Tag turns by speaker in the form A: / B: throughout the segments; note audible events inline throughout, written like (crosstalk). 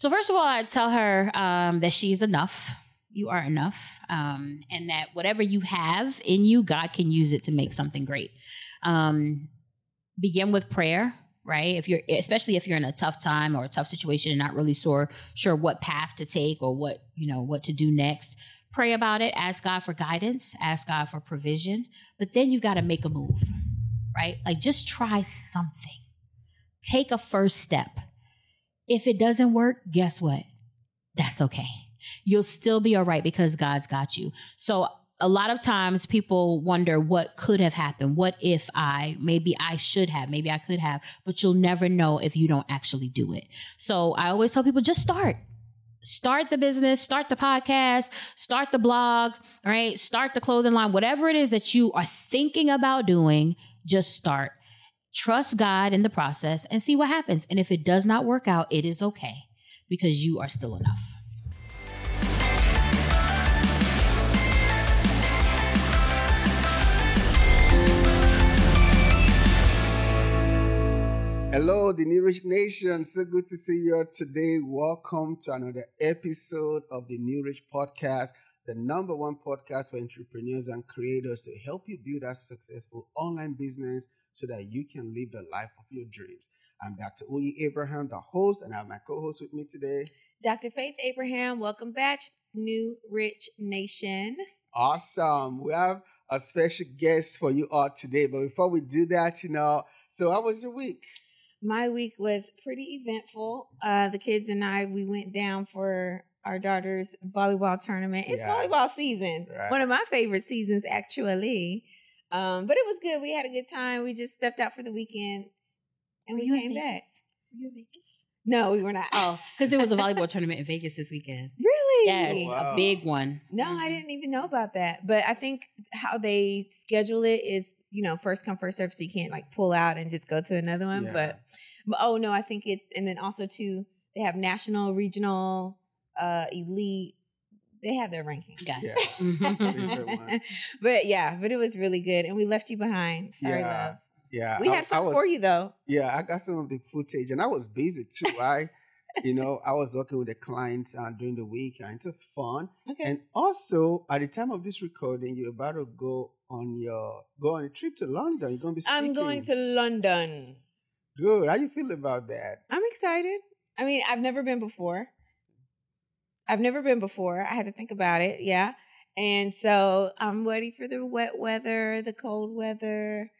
A: So first of all, I tell her um, that she's enough. You are enough, um, and that whatever you have in you, God can use it to make something great. Um, begin with prayer, right? If you're, especially if you're in a tough time or a tough situation and not really sure sure what path to take or what you know what to do next. Pray about it. Ask God for guidance. Ask God for provision. But then you've got to make a move, right? Like just try something. Take a first step if it doesn't work, guess what? That's okay. You'll still be all right because God's got you. So a lot of times people wonder what could have happened. What if I, maybe I should have, maybe I could have, but you'll never know if you don't actually do it. So I always tell people just start. Start the business, start the podcast, start the blog, right? Start the clothing line, whatever it is that you are thinking about doing, just start. Trust God in the process and see what happens. And if it does not work out, it is okay because you are still enough.
B: Hello, the New Rich Nation. So good to see you today. Welcome to another episode of the New Rich Podcast, the number one podcast for entrepreneurs and creators to help you build a successful online business so that you can live the life of your dreams. I'm Dr. Uyi Abraham, the host, and I have my co-host with me today.
C: Dr. Faith Abraham, welcome back, New Rich Nation.
B: Awesome. We have a special guest for you all today. But before we do that, you know, so how was your week?
C: My week was pretty eventful. Uh, the kids and I, we went down for our daughter's volleyball tournament. It's yeah. volleyball season. Right. One of my favorite seasons, actually. Um, but it was good. We had a good time. We just stepped out for the weekend and we came back. Were you in Vegas? No, we were not.
A: Oh, because there was a volleyball (laughs) tournament in Vegas this weekend.
C: Really?
A: Yes, wow. a big one.
C: No, mm-hmm. I didn't even know about that. But I think how they schedule it is, you know, first come first serve, so you can't like pull out and just go to another one. Yeah. But, but oh no, I think it's and then also too they have national, regional, uh, elite, they have their ranking.
A: Gotcha. Yeah. (laughs) Mm-hmm.
C: but yeah, but it was really good, and we left you behind. Sorry,
B: yeah.
C: love.
B: Yeah,
C: we I, had fun was, for you though.
B: Yeah, I got some of the footage, and I was busy too. I, you know, I was working with the clients uh, during the week, and it was fun. Okay. And also, at the time of this recording, you're about to go on your go on a trip to London. You're going to be. Speaking.
C: I'm going to London.
B: Good. How you feel about that?
C: I'm excited. I mean, I've never been before. I've never been before. I had to think about it. Yeah. And so I'm ready for the wet weather, the cold weather.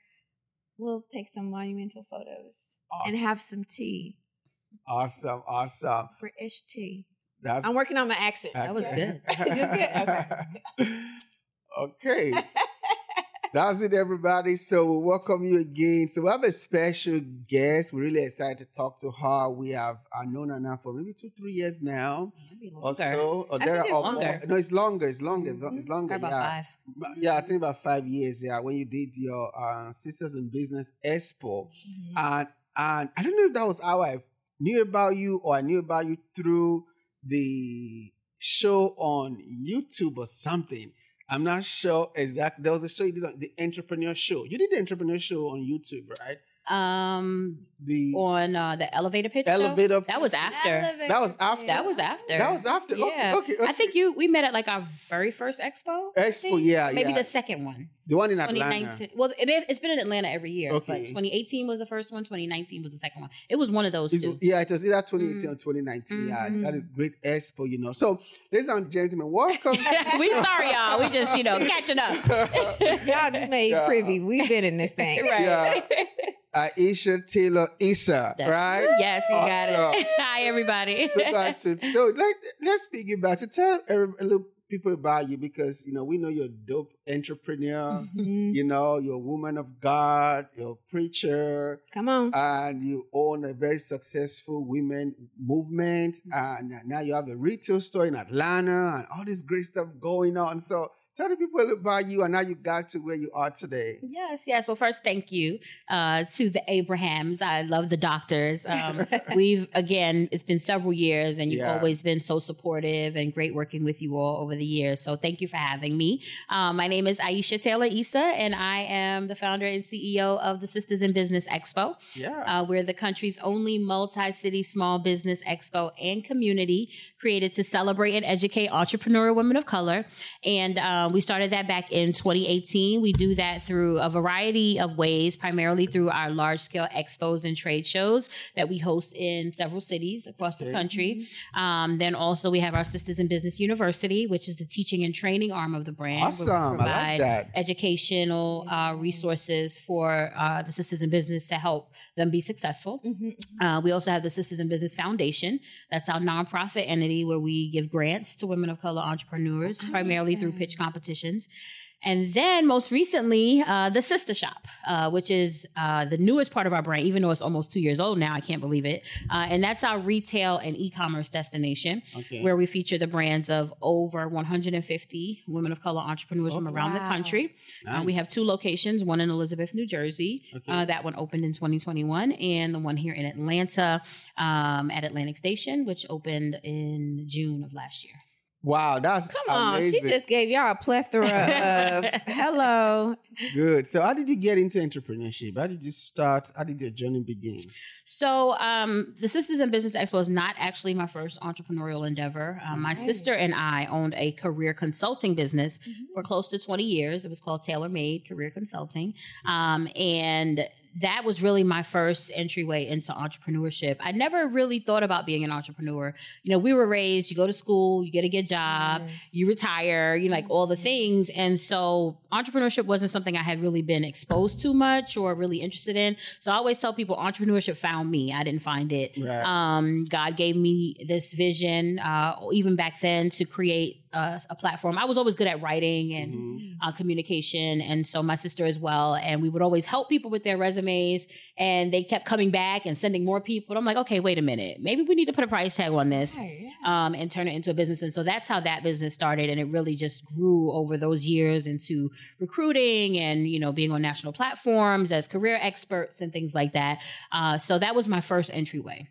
C: We'll take some monumental photos awesome. and have some tea.
B: Awesome. Awesome.
C: British tea. That's, I'm working on my accent. That was good. (laughs) (laughs) good?
B: Okay. (laughs) okay. That's it, everybody. So we welcome you again. So we have a special guest. We're really excited to talk to her. We have uh, known her now for maybe two, three years now.
C: Maybe longer. Or so.
B: Or
C: there are
B: longer. No, it's longer. It's longer. Mm-hmm. It's longer.
A: About
B: yeah.
A: five.
B: Yeah, I think about five years. Yeah, when you did your uh, Sisters in Business Expo, mm-hmm. and and I don't know if that was how I knew about you or I knew about you through the show on YouTube or something. I'm not sure exactly. There was a show you did on the entrepreneur show. You did the entrepreneur show on YouTube, right?
A: Um, the on uh, the elevator pitch.
B: Elevator.
A: Show? That was after.
C: Elevator
B: that was after.
A: That was after.
B: That was after. Yeah. Okay, okay,
A: I think you we met at like our very first expo.
B: Expo, yeah,
A: Maybe
B: yeah.
A: the second one.
B: The one in Atlanta.
A: Well, it is, it's been in Atlanta every year. Okay. But 2018 was the first one. 2019 was the second one. It was one of those
B: it's,
A: two.
B: Yeah, it was either 2018 mm-hmm. or 2019. Mm-hmm. Yeah, that is great expo, you know. So, ladies and gentlemen, welcome. (laughs)
A: we sorry, y'all. We just you know catching up. (laughs)
C: y'all just made yeah. privy. We've been in this thing, (laughs)
A: right?
B: Yeah. Aisha Taylor Issah, That's right?
A: Yes, you awesome. got it. (laughs) Hi, everybody.
B: so that's it. So let, let's speak about to tell a, a little people about you because you know we know you're a dope entrepreneur. Mm-hmm. You know you're a woman of God. You're a preacher.
C: Come on,
B: and you own a very successful women movement, mm-hmm. and now you have a retail store in Atlanta and all this great stuff going on. So tell the people about you and how you got to where you are today.
A: Yes, yes. Well, first, thank you uh, to the Abrahams. I love the doctors. Um, (laughs) we've again, it's been several years, and you've yeah. always been so supportive and great working with you all over the years. So, thank you for having me. Um, my name is Aisha Taylor Issah, and I am the founder and CEO of the Sisters in Business Expo.
B: Yeah,
A: uh, we're the country's only multi-city small business expo and community created to celebrate and educate entrepreneurial women of color. And uh, we started that back in 2018. We do that through a variety of ways, primarily through our large scale expos and trade shows that we host in several cities across the country. Um, then also we have our Sisters in Business University, which is the teaching and training arm of the brand.
B: Awesome. I like that.
A: Educational uh, resources for uh, the Sisters in Business to help them be successful. Mm-hmm, mm-hmm. Uh, we also have the Sisters in Business Foundation. That's our nonprofit entity where we give grants to women of color entrepreneurs, primarily through pitch competitions. And then most recently, uh, the Sister Shop, uh, which is uh, the newest part of our brand, even though it's almost two years old now. I can't believe it. Uh, and that's our retail and e commerce destination okay. where we feature the brands of over 150 women of color entrepreneurs oh, from around wow. the country. Uh, nice. we have two locations one in Elizabeth, New Jersey. Okay. Uh, that one opened in 2021, and the one here in Atlanta um, at Atlantic Station, which opened in June of last year.
B: Wow, that's
C: come
B: on.
C: She just gave y'all a plethora of (laughs) hello.
B: Good. So, how did you get into entrepreneurship? How did you start? How did your journey begin?
A: So, um, the Sisters in Business Expo is not actually my first entrepreneurial endeavor. Um, my sister and I owned a career consulting business mm-hmm. for close to 20 years. It was called Tailor Made Career Consulting. Um, and that was really my first entryway into entrepreneurship. I never really thought about being an entrepreneur. You know, we were raised, you go to school, you get a good job, yes. you retire, you like all the mm-hmm. things. And so entrepreneurship wasn't something I had really been exposed to much or really interested in. So I always tell people entrepreneurship found me. I didn't find it. Right. Um, God gave me this vision, uh, even back then to create a, a, platform. I was always good at writing and mm-hmm. uh, communication, and so my sister as well. And we would always help people with their resumes, and they kept coming back and sending more people. I'm like, okay, wait a minute, maybe we need to put a price tag on this um, and turn it into a business. And so that's how that business started, and it really just grew over those years into recruiting and you know being on national platforms as career experts and things like that. Uh, so that was my first entryway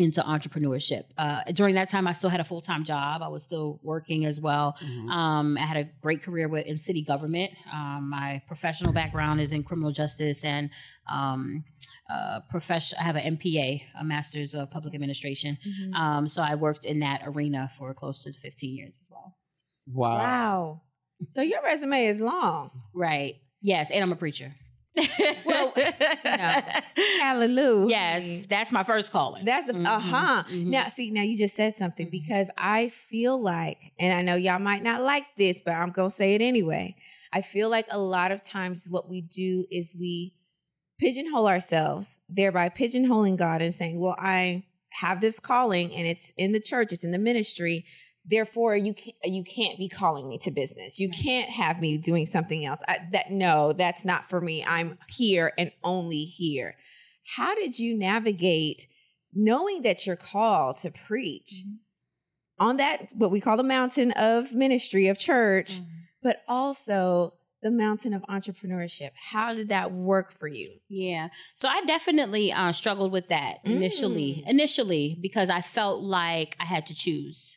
A: into entrepreneurship. Uh, during that time, I still had a full time job. I was still working as well. Mm-hmm. Um, I had a great career with, in city government. Um, my professional background is in criminal justice and um, uh, profession. I have an MPA, a Master's of Public Administration. Mm-hmm. Um, so I worked in that arena for close to 15 years as well.
B: Wow.
C: Wow. So your resume is long.
A: Right. Yes. And I'm a preacher
C: well, (laughs) no. hallelujah.
A: Yes, that's my first calling.
C: That's the mm-hmm. uh huh. Mm-hmm. Now, see, now you just said something mm-hmm. because I feel like, and I know y'all might not like this, but I'm gonna say it anyway. I feel like a lot of times what we do is we pigeonhole ourselves, thereby pigeonholing God and saying, "Well, I have this calling, and it's in the church, it's in the ministry." Therefore you can't you can't be calling me to business. You can't have me doing something else. I, that no that's not for me. I'm here and only here. How did you navigate knowing that you're called to preach mm-hmm. on that what we call the mountain of ministry of church mm-hmm. but also the mountain of entrepreneurship? How did that work for you?
A: Yeah. So i definitely uh, struggled with that initially mm. initially because i felt like i had to choose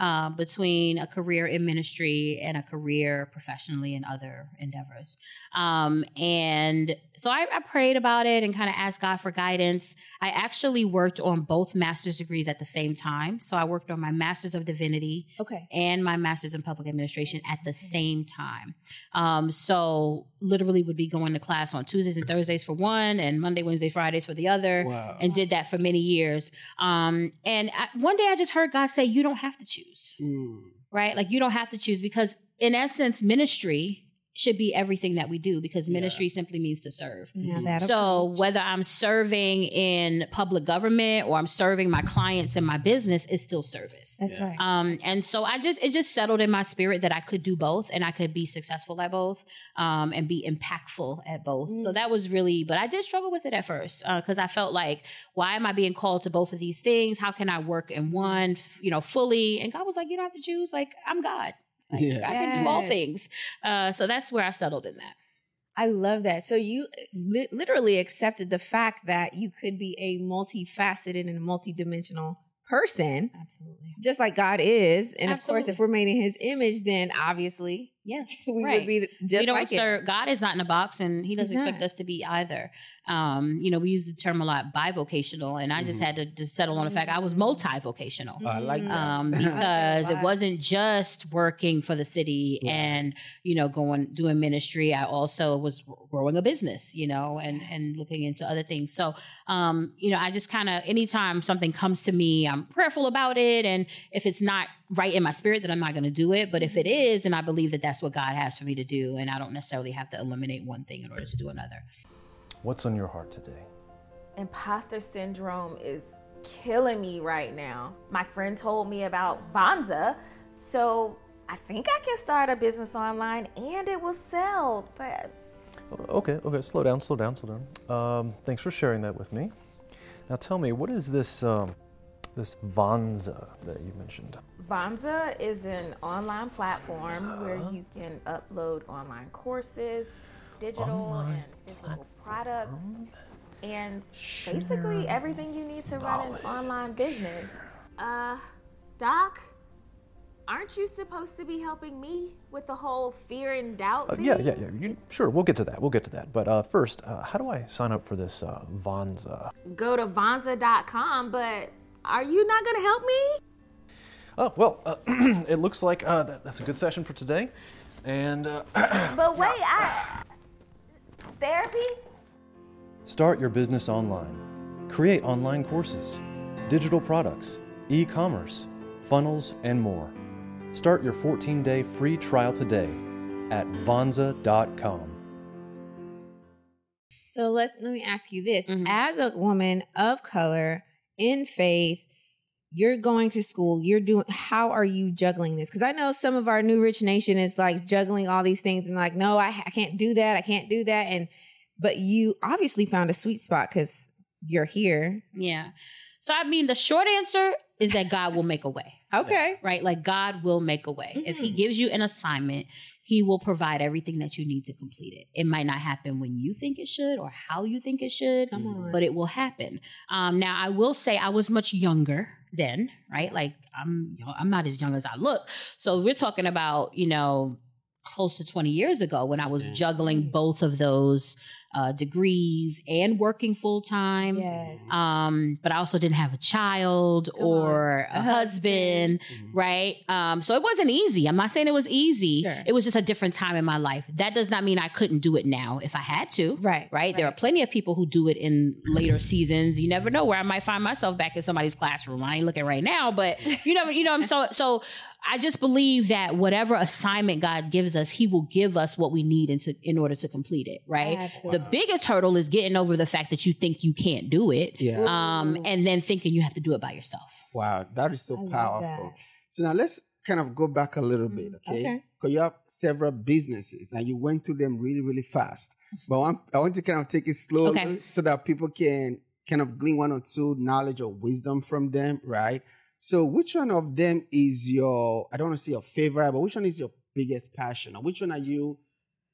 A: uh, between a career in ministry and a career professionally in other endeavors. Um, and so I, I, prayed about it and kind of asked God for guidance. I actually worked on both master's degrees at the same time. So I worked on my master's of divinity
C: okay.
A: and my master's in public administration at the same time. Um, so literally would be going to class on Tuesdays and Thursdays for one and Monday, Wednesday, Fridays for the other wow. and did that for many years. Um, and I, one day I just heard God say, you don't have to choose, mm. right? Like you don't have to choose because in essence, ministry should be everything that we do because ministry yeah. simply means to serve. Yeah, so whether I'm serving in public government or I'm serving my clients in my business, it's still service.
C: That's yeah. right.
A: Um, and so I just it just settled in my spirit that I could do both and I could be successful at both um, and be impactful at both. Mm. So that was really, but I did struggle with it at first because uh, I felt like, why am I being called to both of these things? How can I work in one, you know, fully? And God was like, you don't have to choose. Like I'm God. Like, yeah. I can do all things. Uh, so that's where I settled in that.
C: I love that. So you li- literally accepted the fact that you could be a multifaceted and multidimensional person.
A: Absolutely.
C: Just like God is. And Absolutely. of course, if we're made in his image, then obviously,
A: yes, (laughs)
C: we right. would be just we don't like serve,
A: it. God is not in a box and he doesn't expect us to be either um, you know, we use the term a lot bivocational, and I just mm-hmm. had to just settle on the fact I was multivocational.
B: I like that.
A: Um, (laughs) because it wasn't just working for the city yeah. and, you know, going, doing ministry. I also was growing a business, you know, and, and looking into other things. So, um, you know, I just kind of, anytime something comes to me, I'm prayerful about it. And if it's not right in my spirit, then I'm not going to do it. But if it is, then I believe that that's what God has for me to do. And I don't necessarily have to eliminate one thing in order to do another.
D: What's on your heart today?
E: Imposter syndrome is killing me right now. My friend told me about Vonza, so I think I can start a business online and it will sell, but.
D: Okay, okay, slow down, slow down, slow down. Um, thanks for sharing that with me. Now tell me, what is this, um, this Vonza that you mentioned?
E: Vonza is an online platform Vonza. where you can upload online courses, digital and physical products, and basically everything you need to run an online business. Uh, Doc, aren't you supposed to be helping me with the whole fear and doubt
D: uh, yeah, yeah, yeah. You, sure, we'll get to that. We'll get to that. But uh, first, uh, how do I sign up for this uh, Vonza?
E: Go to Vonza.com, but are you not going to help me?
D: Oh, well, uh, (clears throat) it looks like uh, that, that's a good session for today. And. (clears throat)
E: but wait, I. Therapy?
D: Start your business online. Create online courses, digital products, e commerce, funnels, and more. Start your 14 day free trial today at Vonza.com.
C: So let, let me ask you this. Mm-hmm. As a woman of color in faith, you're going to school, you're doing, how are you juggling this? Because I know some of our new rich nation is like juggling all these things and like, no, I, I can't do that. I can't do that. And but you obviously found a sweet spot because you're here.
A: Yeah. So I mean, the short answer is that God will make a way.
C: Okay.
A: Right? Like God will make a way. Mm-hmm. If He mm-hmm. gives you an assignment, He will provide everything that you need to complete it. It might not happen when you think it should or how you think it should, but it will happen. Um, now, I will say I was much younger then, right? Like I'm, I'm not as young as I look. So we're talking about, you know, close to 20 years ago when I was juggling both of those uh, degrees and working full time.
C: Yes.
A: Um, but I also didn't have a child Come or on. a, a husband, husband. Mm-hmm. right? Um, so it wasn't easy. I'm not saying it was easy. Sure. It was just a different time in my life. That does not mean I couldn't do it now if I had to.
C: Right. Right.
A: right. There are plenty of people who do it in later seasons. You never know where I might find myself back in somebody's classroom. I ain't looking right now, but you know, you know, I'm so so I just believe that whatever assignment God gives us, He will give us what we need into, in order to complete it, right? Absolutely. The biggest hurdle is getting over the fact that you think you can't do it,
B: yeah.
A: um, and then thinking you have to do it by yourself.
B: Wow, that is so I powerful. So now let's kind of go back a little bit, mm, okay? Because okay. you have several businesses and you went through them really, really fast. But I want, I want to kind of take it slowly okay. so that people can kind of glean one or two knowledge or wisdom from them, right? So, which one of them is your, I don't want to say your favorite, but which one is your biggest passion? Or which one are you,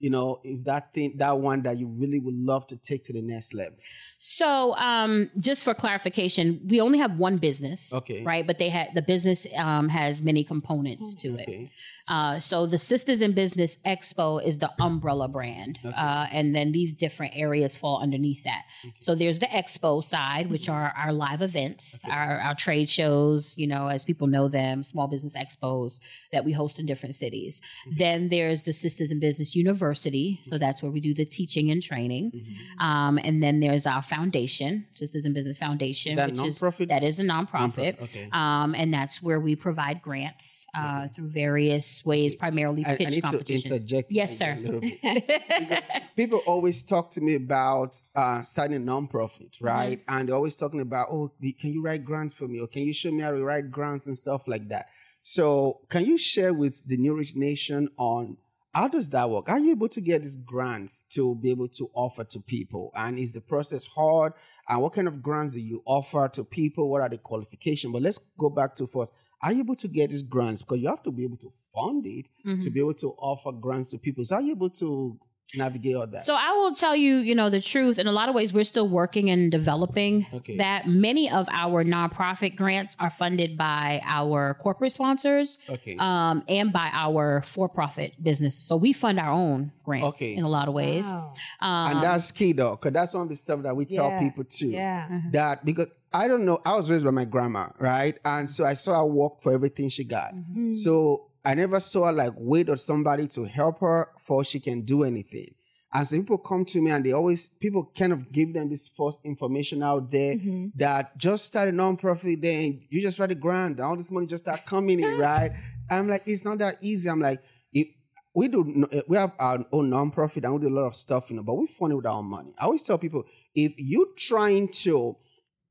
B: you know, is that thing, that one that you really would love to take to the next level?
A: So, um, just for clarification, we only have one business.
B: Okay.
A: Right. But they had, the business, um, has many components to it. Okay. Uh, so the Sisters in Business Expo is the umbrella brand. Okay. Uh, and then these different areas fall underneath that. Okay. So there's the expo side, which mm-hmm. are our live events, our, our trade shows, you know, as people know them, small business expos that we host in different cities. Mm-hmm. Then there's the Sisters in Business University. So mm-hmm. that's where we do the teaching and training. Mm-hmm. Um, and then there's our foundation, in Business Foundation,
B: is which
A: is that is a nonprofit. nonprofit. Okay. Um, and that's where we provide grants uh, okay. through various ways, primarily pitch I, I need competition.
B: To interject
A: yes, sir. (laughs)
B: people always talk to me about uh, starting a nonprofit, mm-hmm. right? Mm-hmm. And they're always talking about, oh, can you write grants for me, or can you show me how to write grants and stuff like that. So, can you share with the New Rich Nation on how does that work? Are you able to get these grants to be able to offer to people? And is the process hard? And what kind of grants do you offer to people? What are the qualifications? But let's go back to first. Are you able to get these grants? Because you have to be able to fund it mm-hmm. to be able to offer grants to people. So are you able to navigate all that?
A: So I will tell you, you know, the truth. In a lot of ways, we're still working and developing okay. that. Many of our nonprofit grants are funded by our corporate sponsors, okay. um, and by our for-profit business. So we fund our own grants okay. in a lot of ways. Wow.
B: Um, and that's key, though, because that's one of the stuff that we tell people too. Yeah. Mm-hmm. That because I don't know, I was raised by my grandma, right? And so I saw her work for everything she got. Mm-hmm. So I never saw her like wait on somebody to help her before she can do anything. And so people come to me and they always people kind of give them this false information out there mm-hmm. that just start a nonprofit, then you just write a grant, all this money just start coming in, (laughs) right? I'm like, it's not that easy. I'm like, if we do we have our own nonprofit and we do a lot of stuff, you know, but we fund it with our money. I always tell people if you're trying to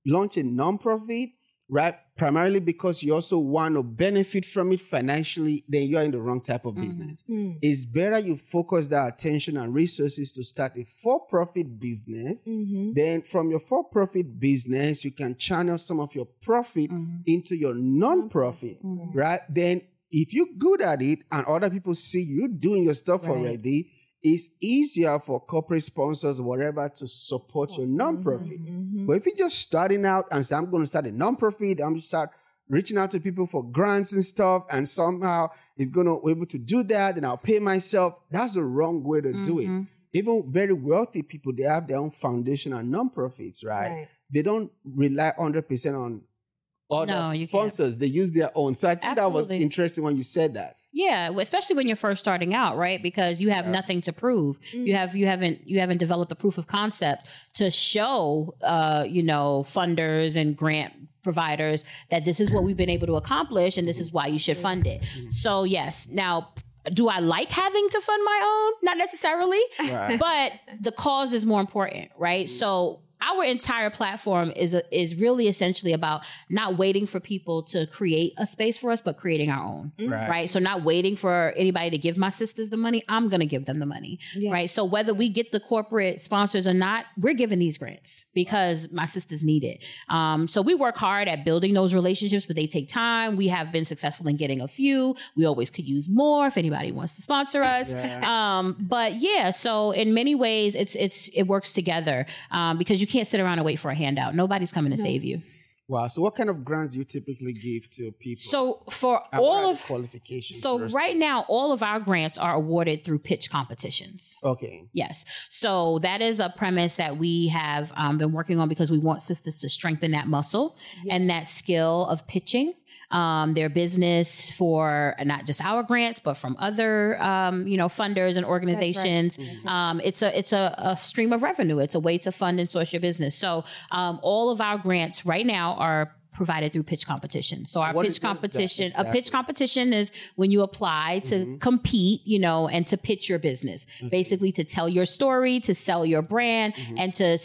B: launch a nonprofit, right? Primarily because you also want to benefit from it financially, then you're in the wrong type of mm-hmm. business. Mm-hmm. It's better you focus that attention and resources to start a for profit business. Mm-hmm. Then, from your for profit business, you can channel some of your profit mm-hmm. into your non profit, mm-hmm. right? Then, if you're good at it and other people see you doing your stuff right. already, it's easier for corporate sponsors, whatever, to support your mm-hmm, nonprofit. Mm-hmm. But if you're just starting out and say, I'm going to start a nonprofit, I'm going to start reaching out to people for grants and stuff, and somehow it's going to be able to do that, and I'll pay myself, that's the wrong way to mm-hmm. do it. Mm-hmm. Even very wealthy people, they have their own foundation and nonprofits, right? right. They don't rely 100% on other no, sponsors. Can't. They use their own. So I think Absolutely. that was interesting when you said that.
A: Yeah, especially when you're first starting out, right? Because you have yeah. nothing to prove. Mm-hmm. You have you haven't you haven't developed a proof of concept to show uh, you know, funders and grant providers that this is what we've been able to accomplish and this is why you should fund it. Mm-hmm. So, yes. Now, do I like having to fund my own? Not necessarily, right. but the cause is more important, right? Mm-hmm. So our entire platform is a, is really essentially about not waiting for people to create a space for us, but creating our own. Mm-hmm. Right. right? So not waiting for anybody to give my sisters the money. I'm going to give them the money. Yeah. Right. So whether we get the corporate sponsors or not, we're giving these grants because my sisters need it. Um, so we work hard at building those relationships, but they take time. We have been successful in getting a few. We always could use more if anybody wants to sponsor us. Yeah. Um, but yeah, so in many ways, it's it's it works together um, because you can't sit around and wait for a handout. Nobody's coming to no. save you.
B: Wow. So, what kind of grants do you typically give to people?
A: So, for all of qualifications. So, right now, all of our grants are awarded through pitch competitions.
B: Okay.
A: Yes. So that is a premise that we have um, been working on because we want sisters to strengthen that muscle yeah. and that skill of pitching um, their business for not just our grants, but from other, um, you know, funders and organizations. Right. Mm-hmm. Um, it's a it's a, a, stream of revenue. It's a way to fund and source your business. So um, all of our grants right now are provided through pitch competition. So our what pitch competition, exactly? a pitch competition is when you apply to mm-hmm. compete, you know, and to pitch your business, mm-hmm. basically to tell your story, to sell your brand, mm-hmm. and to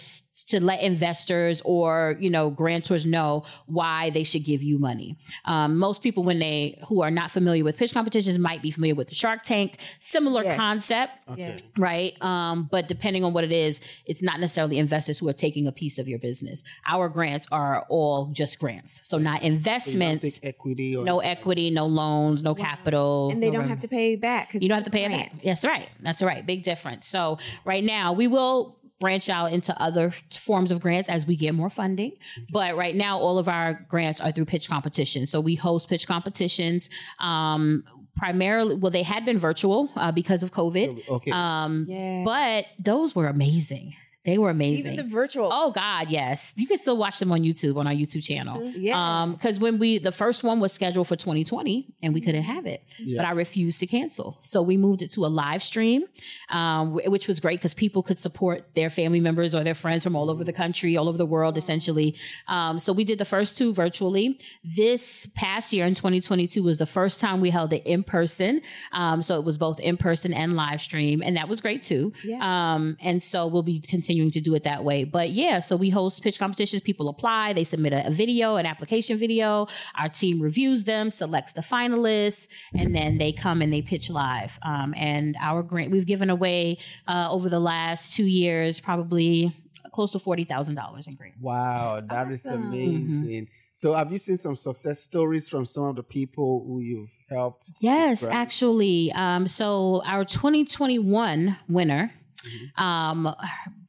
A: to let investors or you know grantors know why they should give you money. Um, most people, when they who are not familiar with pitch competitions, might be familiar with the Shark Tank, similar yeah. concept, okay. right? Um, but depending on what it is, it's not necessarily investors who are taking a piece of your business. Our grants are all just grants, so not investments, so
B: equity,
A: no equity, no loans, no capital,
C: and they
A: no
C: don't have to pay back.
A: You don't have to pay it back. That's right. That's right. Big difference. So right now we will branch out into other forms of grants as we get more funding. But right now, all of our grants are through pitch competitions. So we host pitch competitions. Um, primarily well they had been virtual uh, because of covid okay um yeah. but those were amazing they were amazing.
C: Even the virtual.
A: Oh God, yes. You can still watch them on YouTube on our YouTube channel. Mm-hmm. Yeah. Um, because when we the first one was scheduled for 2020 and we couldn't have it, yeah. but I refused to cancel. So we moved it to a live stream, um, which was great because people could support their family members or their friends from all over the country, all over the world, essentially. Um, so we did the first two virtually. This past year in 2022 was the first time we held it in person. Um, so it was both in person and live stream, and that was great too. Yeah. Um, and so we'll be continuing continuing to do it that way. But yeah, so we host pitch competitions. People apply, they submit a, a video, an application video. Our team reviews them, selects the finalists, and then they come and they pitch live. Um, and our grant, we've given away uh, over the last two years, probably close to forty thousand dollars in grants.
B: Wow, that awesome. is amazing. Mm-hmm. So, have you seen some success stories from some of the people who you've helped?
A: Yes, actually. Um, so, our 2021 winner, mm-hmm. um,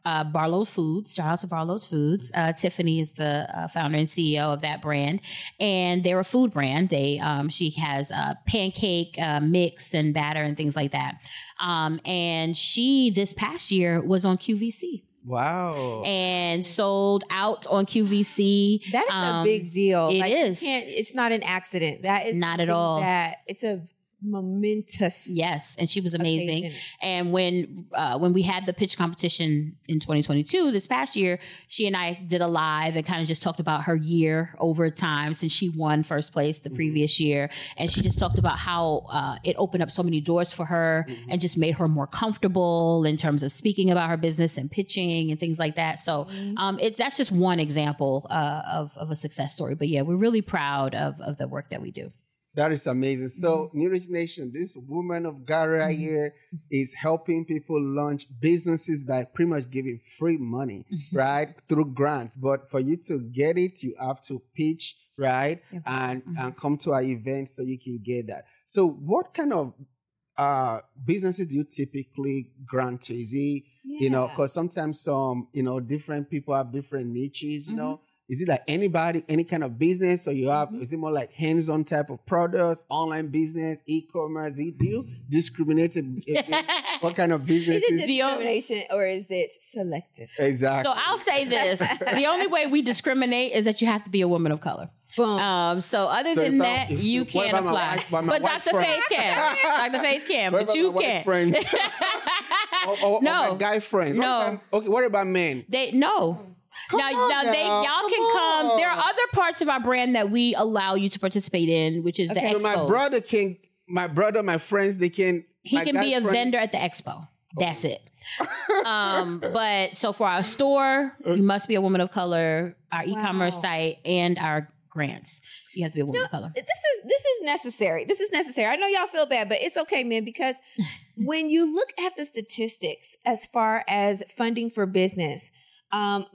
A: uh, Barlow's Foods. Shout out to Barlow's Foods. Uh, Tiffany is the uh, founder and CEO of that brand, and they're a food brand. They um, she has a pancake uh, mix and batter and things like that. Um, and she this past year was on QVC.
B: Wow.
A: And sold out on QVC.
C: That is um, a big deal.
A: It like, is.
C: It's not an accident. That is
A: not at all.
C: That it's a momentous.
A: Yes, and she was amazing. Occasion. And when uh, when we had the pitch competition in 2022, this past year, she and I did a live and kind of just talked about her year over time since she won first place the mm-hmm. previous year, and she just talked about how uh, it opened up so many doors for her mm-hmm. and just made her more comfortable in terms of speaking about her business and pitching and things like that. So mm-hmm. um, it, that's just one example uh, of of a success story. But yeah, we're really proud of of the work that we do.
B: That is amazing. So, mm-hmm. New Rich Nation, this woman of right mm-hmm. here is helping people launch businesses by pretty much giving free money, mm-hmm. right? Through grants. But for you to get it, you have to pitch, right? And mm-hmm. and come to our event so you can get that. So, what kind of uh businesses do you typically grant to? Is it, yeah. you know, because sometimes some, you know, different people have different niches, you know. Is it like anybody, any kind of business? or you have, mm-hmm. is it more like hands on type of products, online business, e commerce? Do you, do you discriminate (laughs) what kind of business?
C: Is it discrimination or is it selective?
B: Exactly.
A: So I'll say this (laughs) the only way we discriminate is that you have to be a woman of color. Boom. Um, so other so than that, if, you can't apply. My, my, my but Dr. Faith can. Dr. (laughs) Faith can, but you can't.
B: Friends? or, or,
A: no.
B: Or guy friends.
A: No.
B: Okay, what about men?
A: They no. Come now, now, now, they y'all come can come. On. There are other parts of our brand that we allow you to participate in, which is okay, the expo. So
B: my brother can, my brother, my friends, they can.
A: He can be a friends. vendor at the expo. That's it. um, (laughs) but so for our store, you must be a woman of color. Our wow. e-commerce site and our grants, you have to be a woman no, of color.
C: This is this is necessary. This is necessary. I know y'all feel bad, but it's okay, man, because (laughs) when you look at the statistics as far as funding for business, um,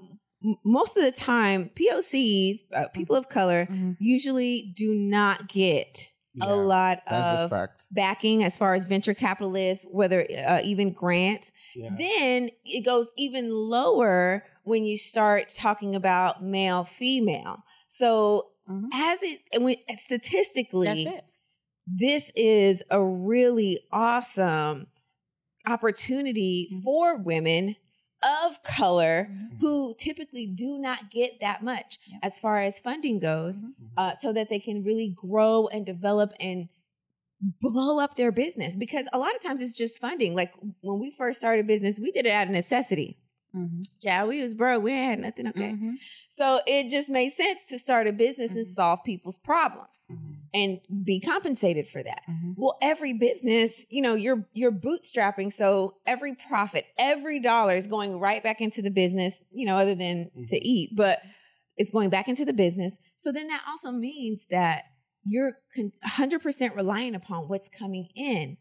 C: most of the time, POCs, uh, people of color, mm-hmm. usually do not get yeah, a lot of a backing as far as venture capitalists, whether uh, even grants. Yeah. Then it goes even lower when you start talking about male female. So mm-hmm. as it when, statistically, it. this is a really awesome opportunity mm-hmm. for women of color mm-hmm. who typically do not get that much yep. as far as funding goes, mm-hmm. uh, so that they can really grow and develop and blow up their business. Because a lot of times it's just funding. Like when we first started business, we did it out of necessity. Mm-hmm. Child, we was broke. We had nothing. Okay. Mm-hmm. So it just made sense to start a business mm-hmm. and solve people's problems mm-hmm. and be compensated for that. Mm-hmm. Well, every business, you know, you're you're bootstrapping, so every profit, every dollar is going right back into the business, you know, other than to eat, but it's going back into the business. So then that also means that you're 100% reliant upon what's coming in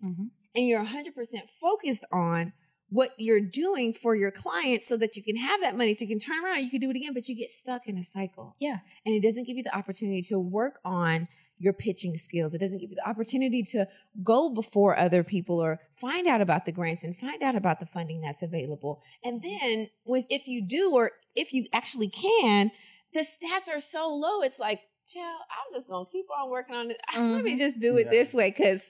C: and you're 100% focused on what you're doing for your clients so that you can have that money so you can turn around you can do it again but you get stuck in a cycle
A: yeah
C: and it doesn't give you the opportunity to work on your pitching skills it doesn't give you the opportunity to go before other people or find out about the grants and find out about the funding that's available and then with if you do or if you actually can the stats are so low it's like chill i'm just gonna keep on working on it mm-hmm. (laughs) let me mm-hmm. just do it yeah. this way because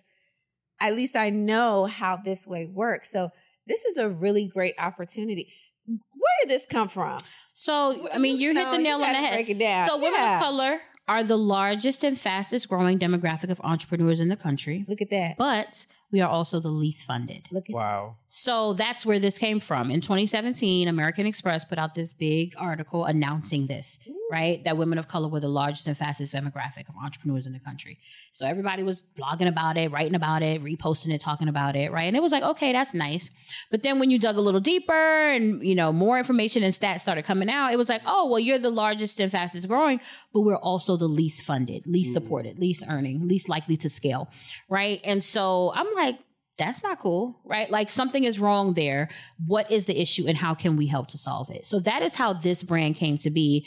C: at least i know how this way works so this is a really great opportunity. Where did this come from?
A: So, I mean, you, hit the nail on the head.
C: Break it down.
A: So, women yeah. of color are the largest and fastest growing demographic of entrepreneurs in the country.
C: Look at that.
A: But we are also the least funded.
B: wow.
A: So that's where this came from. In 2017, American Express put out this big article announcing this, right? That women of color were the largest and fastest demographic of entrepreneurs in the country. So everybody was blogging about it, writing about it, reposting it, talking about it, right? And it was like, okay, that's nice. But then when you dug a little deeper and, you know, more information and stats started coming out, it was like, oh, well, you're the largest and fastest growing, but we're also the least funded, least supported, least earning, least likely to scale, right? And so I'm like, that's not cool, right? Like something is wrong there. What is the issue and how can we help to solve it? So that is how this brand came to be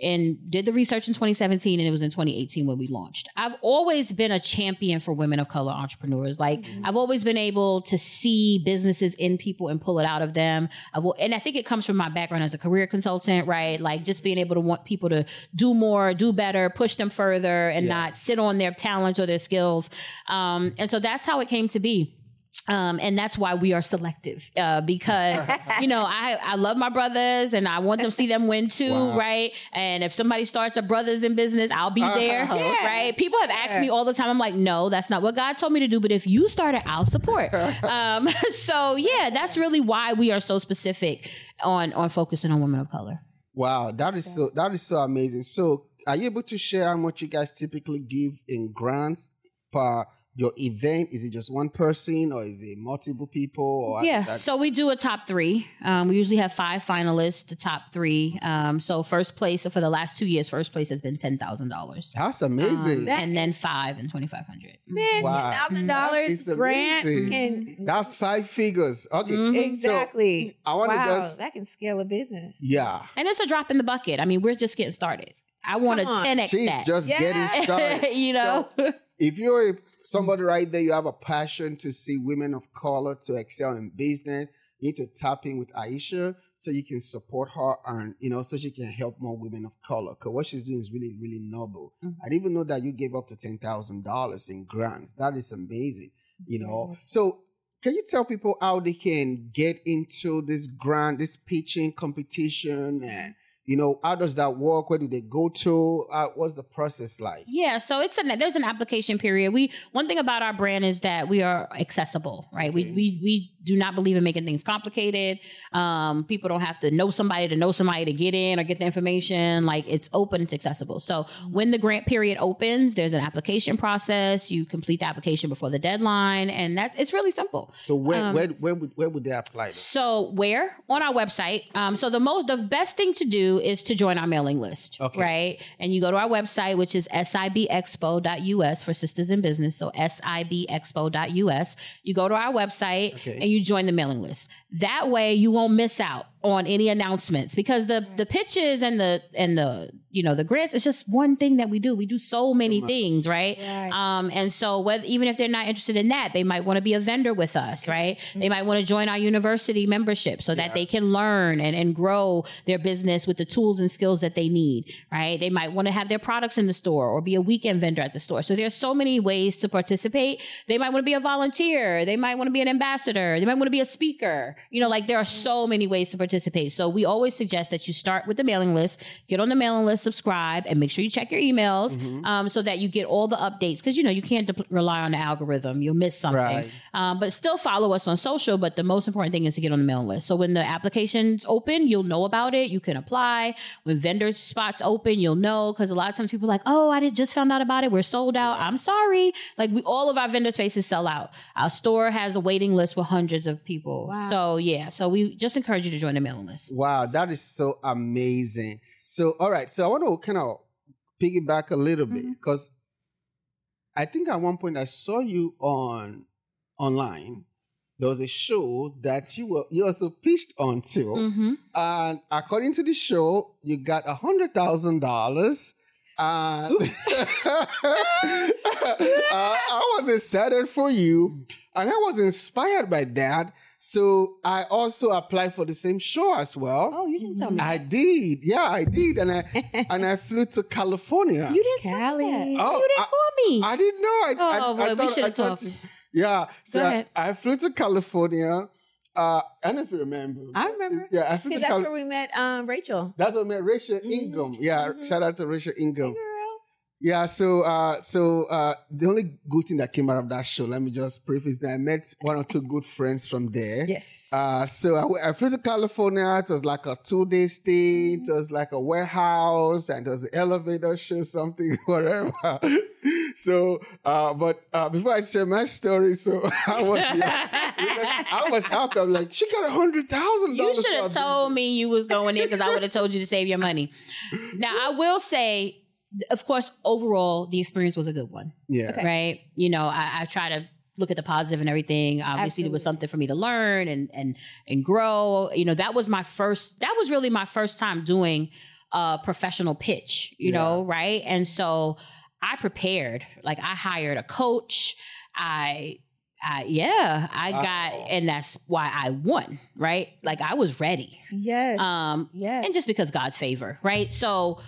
A: and did the research in 2017 and it was in 2018 when we launched. I've always been a champion for women of color entrepreneurs. Like mm-hmm. I've always been able to see businesses in people and pull it out of them. I will, and I think it comes from my background as a career consultant, right? Like just being able to want people to do more, do better, push them further and yeah. not sit on their talents or their skills. Um, and so that's how it came to be. Um, and that's why we are selective uh, because (laughs) you know I I love my brothers and I want them to see them win too, wow. right? And if somebody starts a brothers in business, I'll be there, uh-huh. yeah. right? People have asked yeah. me all the time. I'm like, no, that's not what God told me to do. But if you start it, I'll support. (laughs) um, (laughs) so yeah, that's really why we are so specific on on focusing on women of color.
B: Wow, that is so that is so amazing. So, are you able to share how much you guys typically give in grants per? Your event? Is it just one person or is it multiple people or
A: yeah so we do a top three. Um, we usually have five finalists the top three. Um, so first place so for the last two years first place has been $10000
B: that's amazing. um,
A: and then five and 2500
C: man wow. $1000 grant can,
B: that's five figures. Okay.
C: Mm-hmm. exactly.
B: So I want
C: wow,
B: to just
C: that can scale a business.
B: Yeah.
A: And it's a drop in the bucket. I mean we're just getting started. I want Come to 10x
B: She's
A: that.
B: just yeah. getting started. (laughs)
A: you know?
B: So, if you're somebody right there, you have a passion to see women of color to excel in business, you need to tap in with Aisha so you can support her and you know so she can help more women of color. Cause what she's doing is really, really noble. Mm-hmm. I didn't even know that you gave up to ten thousand dollars in grants. That is amazing. You know, so can you tell people how they can get into this grant, this pitching competition, and you know how does that work? Where do they go to? Uh, what's the process like?
A: Yeah so it's a there's an application period. We one thing about our brand is that we are accessible right? Okay. we, we we do not believe in making things complicated um, people don't have to know somebody to know somebody to get in or get the information like it's open it's accessible so when the grant period opens there's an application process you complete the application before the deadline and that's it's really simple
B: so where um, where, where would where would they apply
A: so where on our website um, so the most the best thing to do is to join our mailing list, okay. right? And you go to our website, which is sibexpo.us for Sisters in Business. So sibexpo.us. You go to our website okay. and you join the mailing list. That way you won't miss out on any announcements because the the pitches and the and the you know the grants it's just one thing that we do. We do so many things right, right. um and so whether even if they're not interested in that they might want to be a vendor with us right. mm-hmm. they might want to join our university membership so that they can learn and, and grow their business with the tools and skills that they need right? They might want to have their products in the store or be a weekend vendor at the store. So there's so many ways to participate. They might want to be a volunteer. They might want to be an ambassador. They might want to be a speaker. You know like there are so many ways to participate participate. So we always suggest that you start with the mailing list, get on the mailing list, subscribe, and make sure you check your emails mm-hmm. um, so that you get all the updates. Because you know you can't de- rely on the algorithm; you'll miss something. Right. Um, but still follow us on social. But the most important thing is to get on the mailing list. So when the applications open, you'll know about it. You can apply. When vendor spots open, you'll know because a lot of times people are like, "Oh, I just found out about it. We're sold out. I'm sorry." Like we, all of our vendor spaces sell out. Our store has a waiting list with hundreds of people. Wow. So yeah, so we just encourage you to join
B: Wow, that is so amazing. So, all right, so I want to kind of piggyback a little bit because mm-hmm. I think at one point I saw you on online. There was a show that you were you also pitched onto, mm-hmm. and according to the show, you got a hundred thousand dollars. And uh, (laughs) I was excited for you, and I was inspired by that. So I also applied for the same show as well.
A: Oh, you didn't tell me. I
B: did. Yeah, I did, and I (laughs) and I flew to California.
A: You didn't Cali. tell me. Oh, you didn't I, call me.
B: I didn't know. I,
A: oh,
B: I,
A: well, I thought, we should have talked.
B: yeah. So I, I, flew to California. Uh, I don't if you remember.
C: I remember.
B: Yeah,
C: I flew to that's Cal- where we met um, Rachel.
B: That's where we met Rachel mm-hmm. Ingham. Yeah, mm-hmm. shout out to Rachel Ingham. Yeah, so uh, so uh, the only good thing that came out of that show, let me just preface that I met one or two good friends from there.
C: Yes.
B: Uh, so I, I flew to California. It was like a two day stay. It was like a warehouse, and it was an elevator show, something, (laughs) whatever. so, uh, but uh, before I share my story, so (laughs) I was yeah, I was happy. I'm like, she got a hundred thousand dollars.
A: You should have told me you was going there because I would have told you to save your money. Now I will say, of course, overall the experience was a good one,
B: Yeah.
C: Okay.
A: right? You know, I, I try to look at the positive and everything. Obviously, there was something for me to learn and and and grow. You know, that was my first. That was really my first time doing a professional pitch. You
B: Yeah.
A: know, right? And so I prepared. Like I hired a coach. I. I, yeah, I got,
B: Wow.
A: and that's why I won, right? Like I was ready.
C: Yes.
A: Um,
C: yes.
A: and just because God's favor, right? So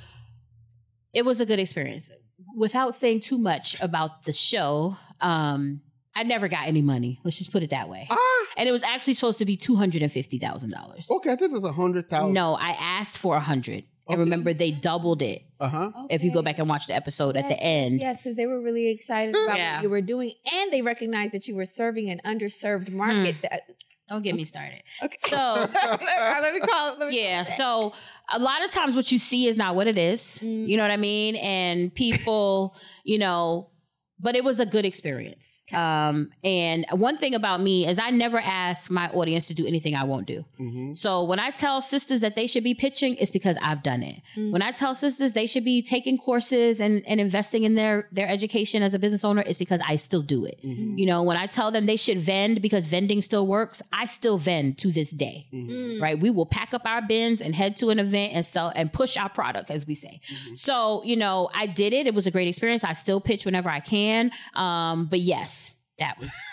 A: it was a good experience. Without saying too much about the show, um, I never got any money. Let's just put it that way.
B: Ah,
A: And it was actually supposed to be two hundred and fifty thousand dollars.
B: okay. I thought it was a hundred thousand.
A: No, I asked for a hundred. And remember, they doubled it.
B: Uh huh.
A: If you go back and watch the episode at the end,
C: Yes, because they were really excited about
A: Yeah.
C: what you were doing, and they recognized that you were serving an underserved market. That,
A: don't get me started.
C: okay.
A: So (laughs) (laughs)
C: let me call. Let me
A: yeah
C: call
A: so a lot of times what you see is not what it is
C: Mm.
A: you know what i mean and people you know but it was a good experience um and one thing about me is i never ask my audience to do anything i won't do
B: hmm
A: so when i tell sisters that they should be pitching it's because i've done it
C: Mm.
A: when i tell sisters they should be taking courses and, and investing in their their education as a business owner it's because i still do it
B: hmm
A: you know when i tell them they should vend because vending still works i still vend to this day
C: Mm.
A: right? We will pack up our bins and head to an event and sell and push our product, as we say.
B: Mhm.
A: So, you know, I did it. It was a great experience. I still pitch whenever I can. Um, but yes, that was (laughs)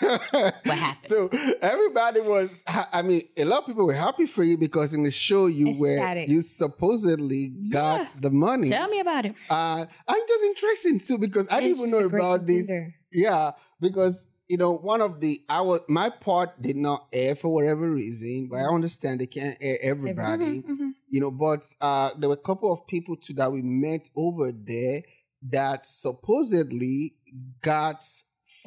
B: what
A: happened?
B: So everybody was, I mean, a lot of people were happy for you because in the show you
C: Ecstatic.
B: were you supposedly got
A: Yeah.
B: the money.
A: tell me about it.
B: Uh, I'm just interesting too because I didn't even know
C: she's a great
B: about this. Yeah, because you know one of the our my part did not air for whatever reason, but I understand they can't air everybody.
A: Mhm, mhm.
B: You know, but uh, there were a couple of people too that we met over there that supposedly got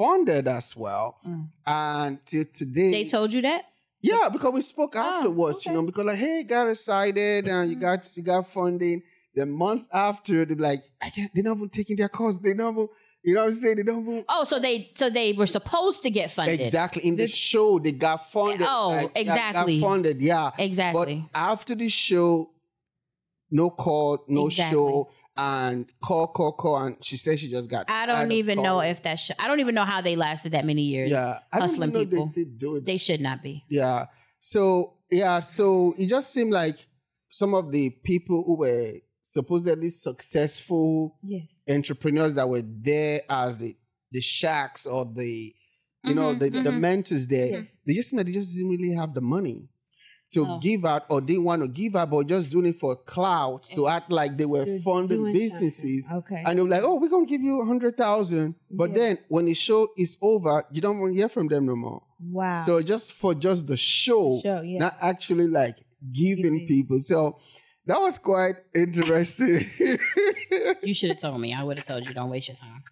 B: funded as well.
A: Mm.
B: And till today,
A: They told you that?
B: yeah, because we spoke
A: Oh,
B: afterwards, you know, because like, hey, got excited and you
A: Mhm.
B: got you got funding. The months after, they're like, I can't. They're not even taking their course. They never, you know what I'm saying? They don't even.
A: Oh, so they so they were supposed to get funded.
B: Exactly in the,
C: The-
B: show, they got funded.
A: Oh,
B: like, got-
A: exactly.
B: Got funded, yeah.
A: Exactly.
B: But after the show, no call, no
A: Exactly.
B: show, and call, call, call, and she said she just got.
A: I don't even know if that. Sh- I don't even know how they lasted that many years.
B: Yeah, I don't
A: hustling
B: know
A: people.
B: they still do it.
A: They should not be.
B: Yeah. So yeah, so it just seemed like some of the people who were supposedly successful
C: Yes.
B: entrepreneurs that were there as the the shacks or the you know
A: Mhm,
B: the, the
A: mhm.
B: mentors there,
C: Yes.
B: they just they just didn't really have the money to
A: Oh.
B: give out or didn't want to give out, but just doing it for clout to eh, act like they were
C: You're
B: funding
C: uh,
B: businesses.
C: something. Okay.
B: And they were like, "Oh, we're gonna give you a hundred thousand, but
C: Yeah.
B: then when the show is over, you don't want to hear from them no more.
C: wow.
B: So just for just the show,
C: Show, yeah.
B: not actually like giving
C: Giving.
B: people. So that was quite interesting. (laughs)
A: You should have told me. I would have told you. Don't waste your time.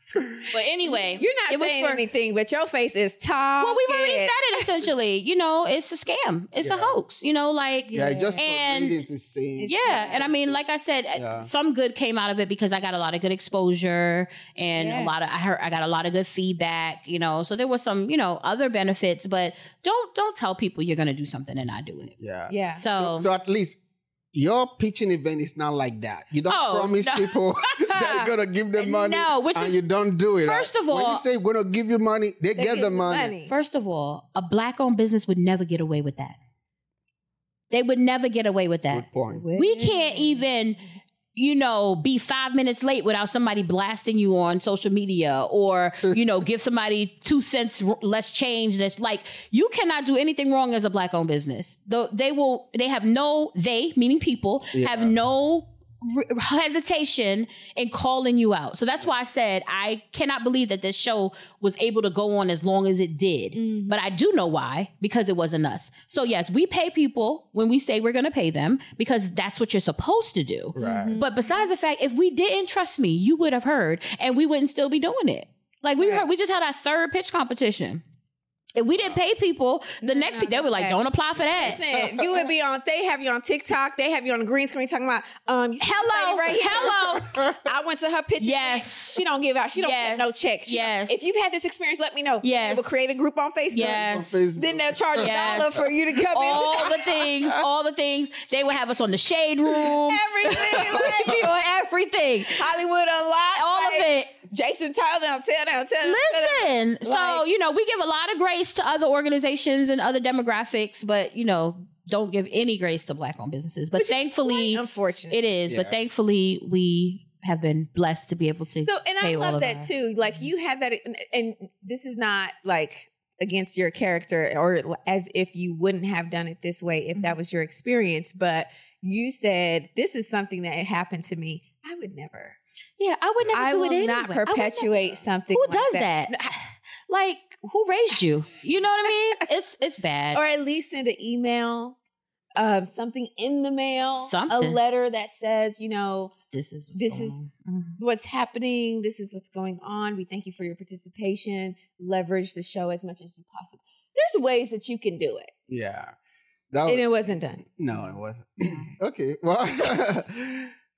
A: But anyway,
C: You're not
A: it was for-
C: anything, but your face is tall.
A: Well, we've already said it. Essentially, you know, it's a scam. It's a hoax. You know, like
B: yeah, just for
A: And-
B: ratings is insane.
A: Yeah, and I mean, like I said, uh,
B: Yeah.
A: some good came out of it because I got a lot of good exposure and
C: Yeah.
A: a lot of I heard I got a lot of good feedback. You know, so there was some you know other benefits, but don't don't tell people you're gonna do something and not do it.
B: Yeah.
C: Yeah.
A: So,
B: So at least your pitching event is not like that. You don't
A: Oh,
B: promise
A: no.
B: people (laughs) that you're gonna give them money.
A: No, which
B: and
A: is-
B: you don't do it.
A: First
B: right?
A: of
B: when
A: all-
B: you say we're gonna give you money, they,
C: They
B: get
C: get
B: the money.
A: first of all, a black owned business would never get away with that. They would never get away with that.
B: Good point.
A: We can't even, you know, be five minutes late without somebody blasting you on social media or, (laughs) you know, give somebody two cents r- less change. That's like, you cannot do anything wrong as a black owned business. Though they will, they have no, they, meaning people, have
B: Yeah.
A: No hesitation in calling you out. So that's why I said I cannot believe that this show was able to go on as long as it did. Mm-hmm. But I do know why because it wasn't us. So yes, we pay people when we say we're going to pay them because that's what you're supposed to do.
B: Right. Mm-hmm.
A: But besides the fact if we didn't trust me, you would have heard and we wouldn't still be doing it. Like we right. heard we just had our third pitch competition. If we didn't pay people, the next people they were like, "Don't apply for that."
C: Listen, you would be on. They have you on TikTok. They have you on the green screen talking about. Um,
A: hello,
C: right
A: hello. (laughs)
C: I went to her picture.
A: Yes,
C: she don't give out. She don't yes. get no checks. She
A: yes.
C: If you've had this experience, let me know.
A: Yes.
C: We'll create a group on Facebook.
A: Yes.
B: On Facebook.
C: Then they'll charge yes. a dollar for you to come
A: all in. All the things, (laughs) all the things. They would have us on the shade room.
C: everything, like,
A: on (laughs) everything.
C: Hollywood Unlocked.
A: All like, of it.
C: Jason, tell them, tell them, tell them.
A: Listen, so like, you know, we give a lot of grace to other organizations and other demographics, but you know, don't give any grace to black-owned businesses. But thankfully,
C: unfortunate,
A: it is. Yeah. But thankfully, we have been blessed to be able to.
C: So, and I love that our, too. Like you have that, and, and this is not like against your character or as if you wouldn't have done it this way if that mm-hmm. was your experience. But you said this is something that had happened to me. I would never
A: yeah, I would never
C: I
A: do
C: will
A: it anyway.
C: not perpetuate (laughs) something.
A: Who
C: like
A: does
C: that?
A: that? (laughs) (laughs) like, who raised you? You know what I mean? It's it's bad.
C: Or at least send an email, uh, something in the mail,
A: something.
C: a letter that says, you know,
A: this is
C: this is mm-hmm. what's happening. This is what's going on. We thank you for your participation. Leverage the show as much as you possibly. There's ways that you can do it.
B: Yeah.
C: That was, and it wasn't done.
B: No, it wasn't. (clears throat) okay. Well,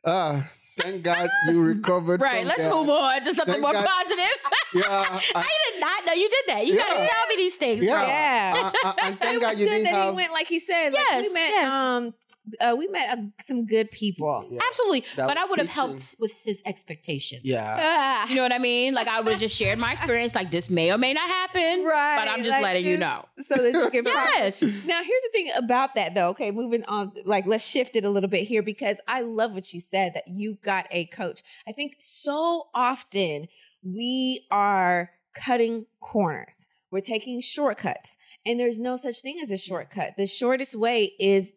B: uh, Thank God you recovered.
A: right. Let's move on to something Thank more God. positive. (laughs)
B: Yeah.
A: I, I, did not know you did that. You yeah. gotta tell me these things.
B: Yeah.
A: Bro.
C: Yeah.
B: Uh, uh, and thank (laughs)
C: it
B: God you didn't
C: that
B: have...
C: he went like he said. Like
A: yes.
C: We met.
A: Yes.
C: Um, uh, we met uh, some good people.
A: Yeah. Absolutely. That but I would have helped with his expectation.
B: Yeah.
C: Ah. (laughs)
A: You know what I mean? Like I would have just shared my experience. Like this may or may not happen.
C: Right.
A: But I'm just
C: like
A: letting
C: this,
A: you know.
C: So that you can
A: Yes.
C: Now here's the thing about that though. Okay, moving on. Like let's shift it a little bit here because I love what you said that you got a coach. I think so often we are cutting corners. We're taking shortcuts. And there's no such thing as a shortcut. The shortest way is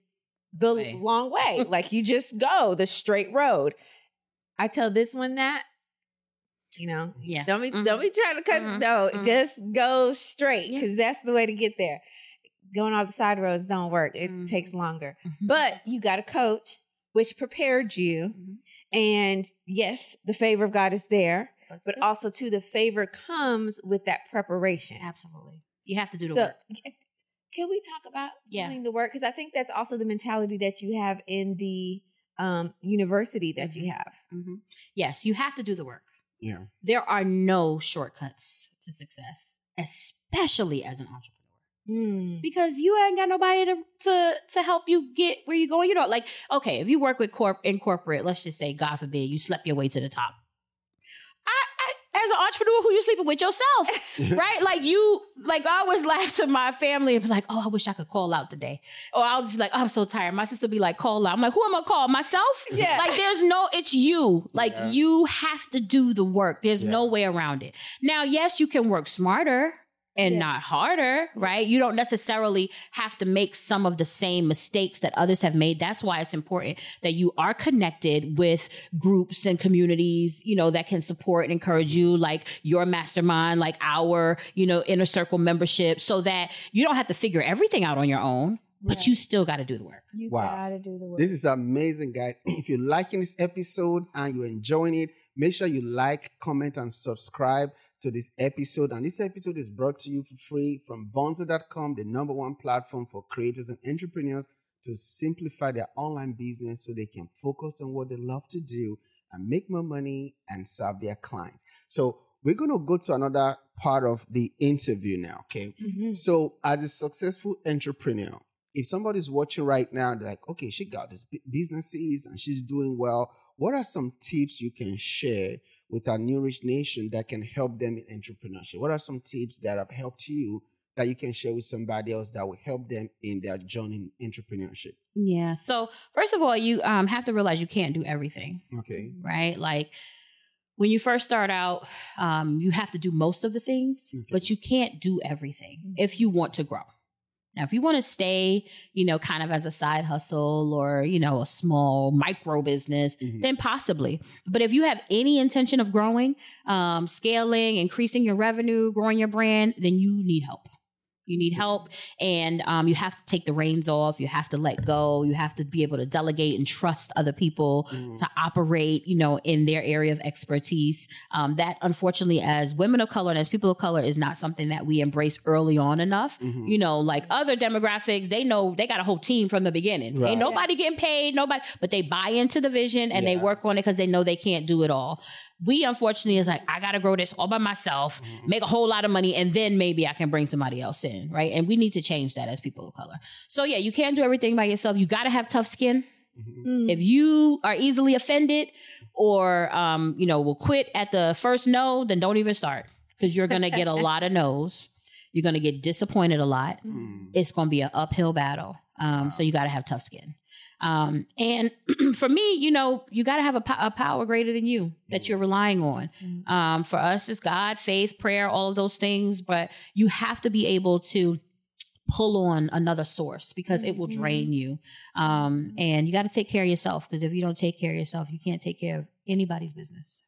C: the way. long way. (laughs) like you just go the straight road. I tell this one that, you know,
A: yeah.
C: Don't be mm-hmm. don't be trying to cut mm-hmm. no, mm-hmm. just go straight because yeah. that's the way to get there. Going off the side roads don't work. It mm-hmm. takes longer.
A: Mm-hmm.
C: But you got a coach which prepared you.
A: Mm-hmm.
C: And yes, the favor of God is there. That's but also too the favor comes with that preparation.
A: Absolutely. You have to do the
C: so,
A: work
C: can we talk about
A: yeah.
C: doing the work? Because I think that's also the mentality that you have in the um, university that
A: mm-hmm.
C: you have.
A: Mm-hmm. Yes, you have to do the work.
B: Yeah.
A: There are no shortcuts to success, especially as an entrepreneur.
C: Mm.
A: Because you ain't got nobody to, to to help you get where you're going. You know, like okay, if you work with corp in corporate, let's just say, God forbid, you slept your way to the top as an entrepreneur who you sleeping with yourself, (laughs) right? Like you, like I always laugh to my family and be like, "Oh, I wish I could call out today," or I'll just be like, oh, "I'm so tired." My sister be like, "Call out." I'm like, "Who am I call? Myself?"
C: Yeah.
A: Like there's no, it's you. Like yeah. you have to do the work. There's yeah. no way around it. Now, yes, you can work smarter and not harder, right? You don't necessarily have to make some of the same mistakes that others have made. That's why it's important that you are connected with groups and communities, you know, that can support and encourage you, like your mastermind, like our, you know, inner circle membership, so that you don't have to figure everything out on your own. But you still got to do the work.
C: You
B: wow.
C: got to do the work.
B: This is amazing, guys. (clears throat) If you're liking this episode and you're enjoying it, make sure you like, comment, and subscribe to this episode. And this episode is brought to you for free from Vonza.com, the number one platform for creators and entrepreneurs to simplify their online business so they can focus on what they love to do and make more money and serve their clients. So, we're going to go to another part of the interview now, okay?
C: Mm-hmm.
B: So, as a successful entrepreneur, if somebody's watching right now, they're like, okay, she got this businesses and she's doing well. What are some tips you can share with our New Rich Nation that can help them in entrepreneurship? What are some tips that have helped you that you can share with somebody else that will help them in their journey in entrepreneurship?
A: Yeah. So first of all, you um, have to realize you can't do everything.
B: Okay.
A: Right. Like when you first start out, um, you have to do most of the things, okay. but you can't do everything if you want to grow. Now, if you want to stay, you know, kind of as a side hustle or, you know, a small micro business, mm-hmm. then possibly. But if you have any intention of growing, um, scaling, increasing your revenue, growing your brand, then you need help you need help and um, you have to take the reins off you have to let go you have to be able to delegate and trust other people mm. to operate you know in their area of expertise um, that unfortunately as women of color and as people of color is not something that we embrace early on enough mm-hmm. you know like other demographics they know they got a whole team from the beginning right. ain't nobody getting paid nobody but they buy into the vision and yeah. they work on it because they know they can't do it all we unfortunately is like, I gotta grow this all by myself, mm-hmm. make a whole lot of money, and then maybe I can bring somebody else in, right? And we need to change that as people of color. So yeah, you can't do everything by yourself. You gotta have tough skin. Mm-hmm. Mm. If you are easily offended or um, you know, will quit at the first no, then don't even start. Because you're gonna get a (laughs) lot of no's. You're gonna get disappointed a lot. Mm. It's gonna be an uphill battle. Um, wow. so you gotta have tough skin. Um, and (clears throat) for me, you know, you got to have a, a, power greater than you that you're relying on. Mm-hmm. Um, for us, it's God, faith, prayer, all of those things. But you have to be able to pull on another source because it will drain mm-hmm. you. Um, mm-hmm. and you got to take care of yourself because if you don't take care of yourself, you can't take care of anybody's business.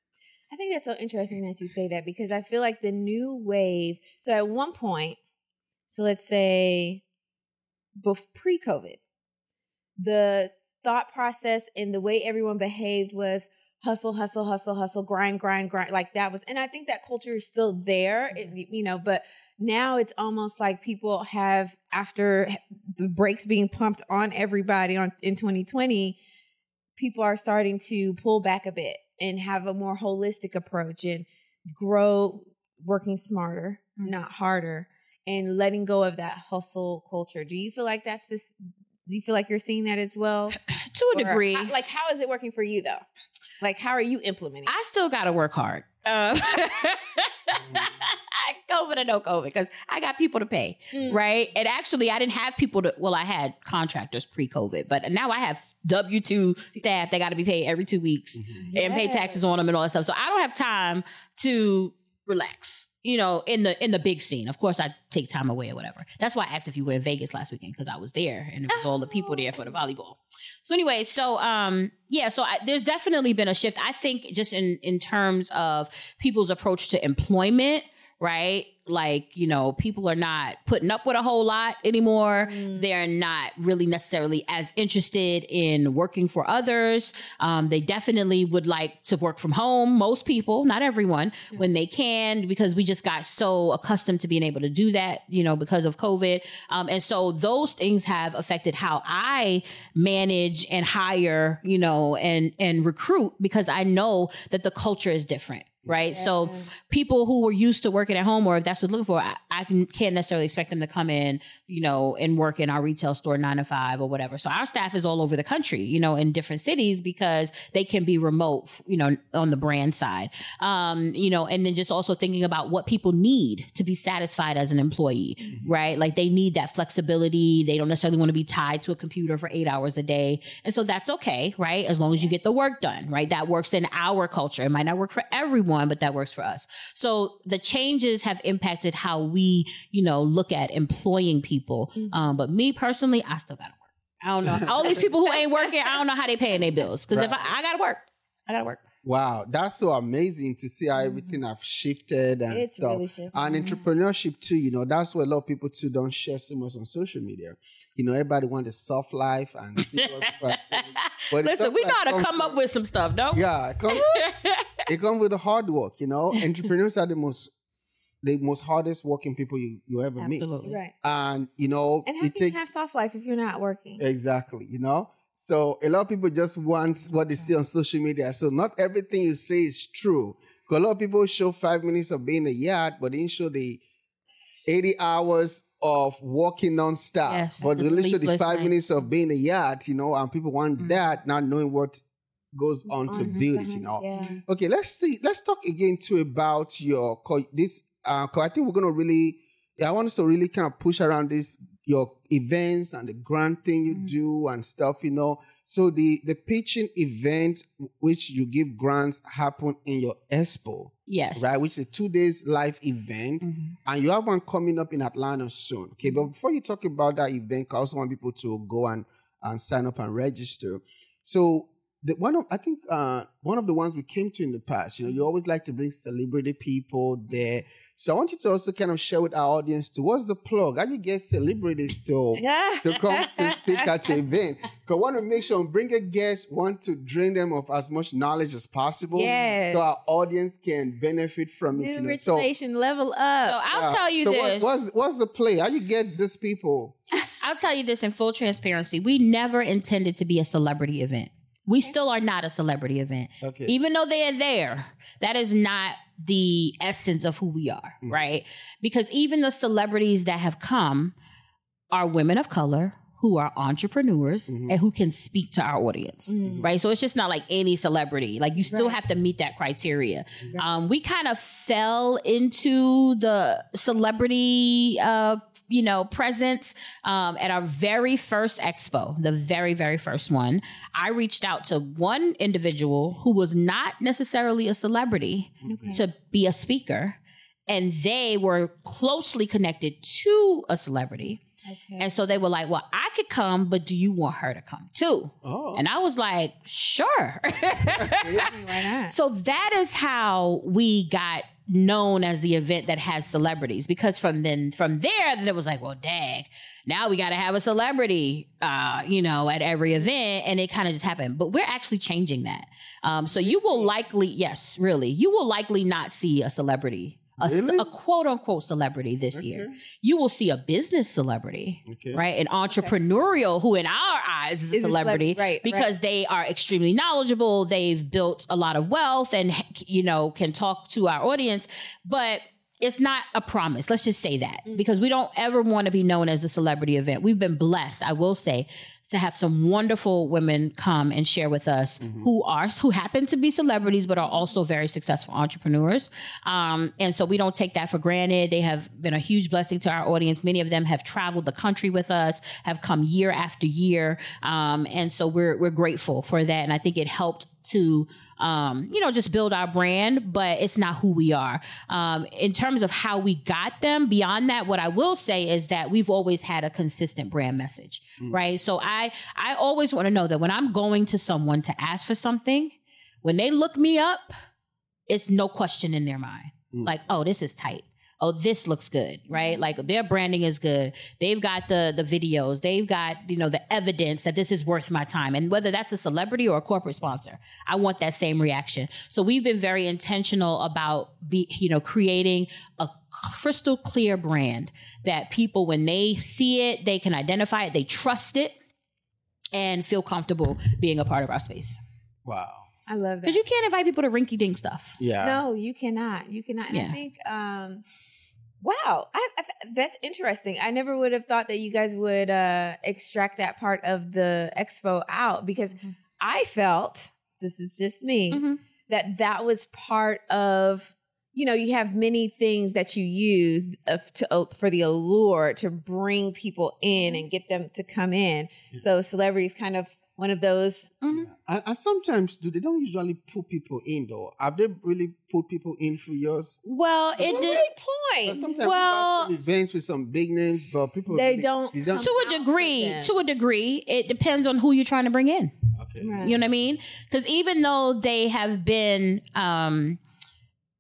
C: I think that's so interesting that you say that because I feel like the new wave. So at one point, so let's say pre COVID, the thought process and the way everyone behaved was hustle, hustle, hustle, hustle, grind, grind, grind. Like that was, and I think that culture is still there, mm-hmm. it, you know, but now it's almost like people have, after the brakes being pumped on everybody on in 2020, people are starting to pull back a bit and have a more holistic approach and grow working smarter, mm-hmm. not harder and letting go of that hustle culture. Do you feel like that's this do you feel like you're seeing that as well? (clears throat)
A: to a or degree.
C: How, like, how is it working for you though? Like, how are you implementing?
A: I still got to work hard. Uh, (laughs) COVID or no COVID, because I got people to pay, mm. right? And actually, I didn't have people to. Well, I had contractors pre-COVID, but now I have W two staff that got to be paid every two weeks mm-hmm. and yes. pay taxes on them and all that stuff. So I don't have time to relax you know, in the in the big scene. Of course, I take time away or whatever. That's why I asked if you were in Vegas last weekend because I was there and it was all the people there for the volleyball. So anyway, so um, yeah, so I, there's definitely been a shift. I think just in in terms of people's approach to employment, right? like you know people are not putting up with a whole lot anymore mm. they're not really necessarily as interested in working for others um, they definitely would like to work from home most people not everyone yeah. when they can because we just got so accustomed to being able to do that you know because of covid um, and so those things have affected how i manage and hire you know and and recruit because i know that the culture is different right? Yeah. So people who were used to working at home, or if that's what they're looking for, I, I can, can't necessarily expect them to come in, you know, and work in our retail store nine to five or whatever. So our staff is all over the country, you know, in different cities because they can be remote, you know, on the brand side, um, you know, and then just also thinking about what people need to be satisfied as an employee, mm-hmm. right? Like they need that flexibility. They don't necessarily want to be tied to a computer for eight hours a day, and so that's okay, right? As long as you get the work done, right? That works in our culture. It might not work for everyone but that works for us. So the changes have impacted how we, you know, look at employing people. Mm-hmm. Um, but me personally, I still gotta work. I don't know. (laughs) All these people who ain't working, I don't know how they paying their bills. Because right. if I, I gotta work, I gotta work.
B: Wow, that's so amazing to see how mm-hmm. everything have shifted and it's stuff. Really shifted. And mm-hmm. entrepreneurship too, you know, that's what a lot of people too don't share so much on social media you know, everybody wants a soft life and (laughs)
A: But Listen, we know how to come up with some stuff, no?
B: Yeah, it comes, (laughs) it comes with the hard work, you know. Entrepreneurs are the most the most hardest working people you, you ever
C: Absolutely.
B: meet.
C: Right.
B: And you know,
C: and how it can takes, you have soft life if you're not working?
B: Exactly, you know. So a lot of people just want what they see on social media. So not everything you say is true. Because a lot of people show five minutes of being a yacht, but they didn't show the 80 hours of walking nonstop. Yes, but literally five night. minutes of being a yacht, you know, and people want mm-hmm. that, not knowing what goes on mm-hmm. to build it, you know. Yeah. Okay, let's see. Let's talk again too about your this. Uh, I think we're gonna really. I want us to really kind of push around this your events and the grant thing you mm-hmm. do and stuff, you know. So the the pitching event which you give grants happen in your expo.
A: Yes.
B: Right, which is a two days live event, mm-hmm. and you have one coming up in Atlanta soon. Okay, but before you talk about that event, I also want people to go and and sign up and register. So the one of I think uh, one of the ones we came to in the past, you know, you always like to bring celebrity people there. So I want you to also kind of share with our audience to what's the plug? How do you get celebrities to to come to speak at your event? (laughs) Because I want to make sure bring a guest, want to drain them of as much knowledge as possible,
C: yes.
B: so our audience can benefit from it.
C: New you know? so, level up.
A: So I'll tell you
B: so
A: this.
B: What, what's what's the play? How you get these people? (laughs)
A: I'll tell you this in full transparency. We never intended to be a celebrity event. We still are not a celebrity event. Okay. Even though they are there, that is not the essence of who we are, mm-hmm. right? Because even the celebrities that have come are women of color who are entrepreneurs mm-hmm. and who can speak to our audience, mm-hmm. right? So it's just not like any celebrity. Like you still right. have to meet that criteria. Um, we kind of fell into the celebrity uh, you know, presence um, at our very first expo, the very, very first one, I reached out to one individual who was not necessarily a celebrity okay. to be a speaker. And they were closely connected to a celebrity. Okay. And so they were like, Well, I could come, but do you want her to come too? Oh. And I was like, Sure. (laughs) (laughs) so that is how we got known as the event that has celebrities. Because from then from there then it was like well dang now we got to have a celebrity uh you know at every event. And it kind of just happened. But we're actually changing that. Um so you will likely yes really you will likely not see a celebrity a, really? a, quote unquote celebrity this okay. year. You will see a business celebrity, okay. right? An entrepreneurial okay. who, in our eyes, is a celebrity, is right? Because right. they are extremely knowledgeable. They've built a lot of wealth, and you know can talk to our audience, but. It's not a promise. Let's just say that mm-hmm. because we don't ever want to be known as a celebrity event. We've been blessed, I will say, to have some wonderful women come and share with us mm-hmm. who are who happen to be celebrities but are also very successful entrepreneurs. Um, and so we don't take that for granted. They have been a huge blessing to our audience. Many of them have traveled the country with us have come year after year. Um, and so we're we're grateful for that. And i think it helped to um, you know, just build our brand, but it's not who we are. Um, in terms of how we got them, beyond that, what I will say is that we've always had a consistent brand message, mm. right? So I, I always want to know that when I'm going to someone to ask for something, when they look me up, it's no question in their mind. Mm. Like, oh, this is tight oh this looks good right mm-hmm. like their branding is good they've got the the videos they've got you know the evidence that this is worth my time and whether that's a celebrity or a corporate sponsor i want that same reaction so we've been very intentional about be you know creating a crystal clear brand that people when they see it they can identify it they trust it and feel comfortable being a part of our space
B: wow
C: I love that
A: because you can't invite people to rinky dink stuff.
B: Yeah.
C: No, you cannot. You cannot. And yeah. I think um, Wow, I, I, that's interesting. I never would have thought that you guys would uh, extract that part of the expo out because mm-hmm. I felt this is just me mm-hmm. that that was part of you know you have many things that you use to uh, for the allure to bring people in mm-hmm. and get them to come in. So celebrities kind of one of those.
B: Mm-hmm. And, and, sometimes do they don't usually put people in though? Have they really put people in for yours?
A: Well, it did.
C: Point.
B: Sometimes well, events with some big names, but people
C: they really, don't, they don't.
A: To a degree, to a degree, it depends on who you're trying to bring in.
B: Okay.
A: Right. You know what I mean? Because even though they have been. Um,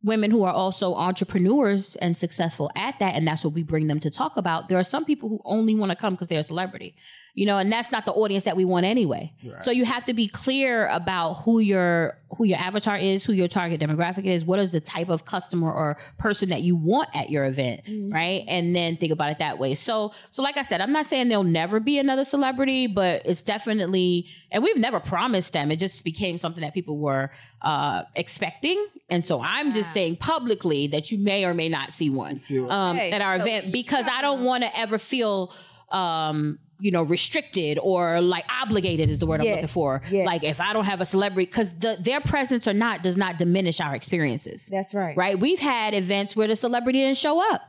A: women who are also entrepreneurs and successful at that and that's what we bring them to talk about there are some people who only want to come because they're a celebrity you know, and that's not the audience that we want anyway. Right. So you have to be clear about who your who your avatar is, who your target demographic is, what is the type of customer or person that you want at your event, mm-hmm. right? And then think about it that way. So so like I said, I'm not saying there'll never be another celebrity, but it's definitely and we've never promised them. It just became something that people were uh, expecting. And so I'm just saying publicly that you may or may not see one um, at our event because I don't want to ever feel um, you know, restricted or like obligated is the word yes. I'm looking for. Yes. Like if I don't have a celebrity, because the, their presence or not does not diminish our experiences.
C: That's right.
A: Right. We've had events where the celebrity didn't show up.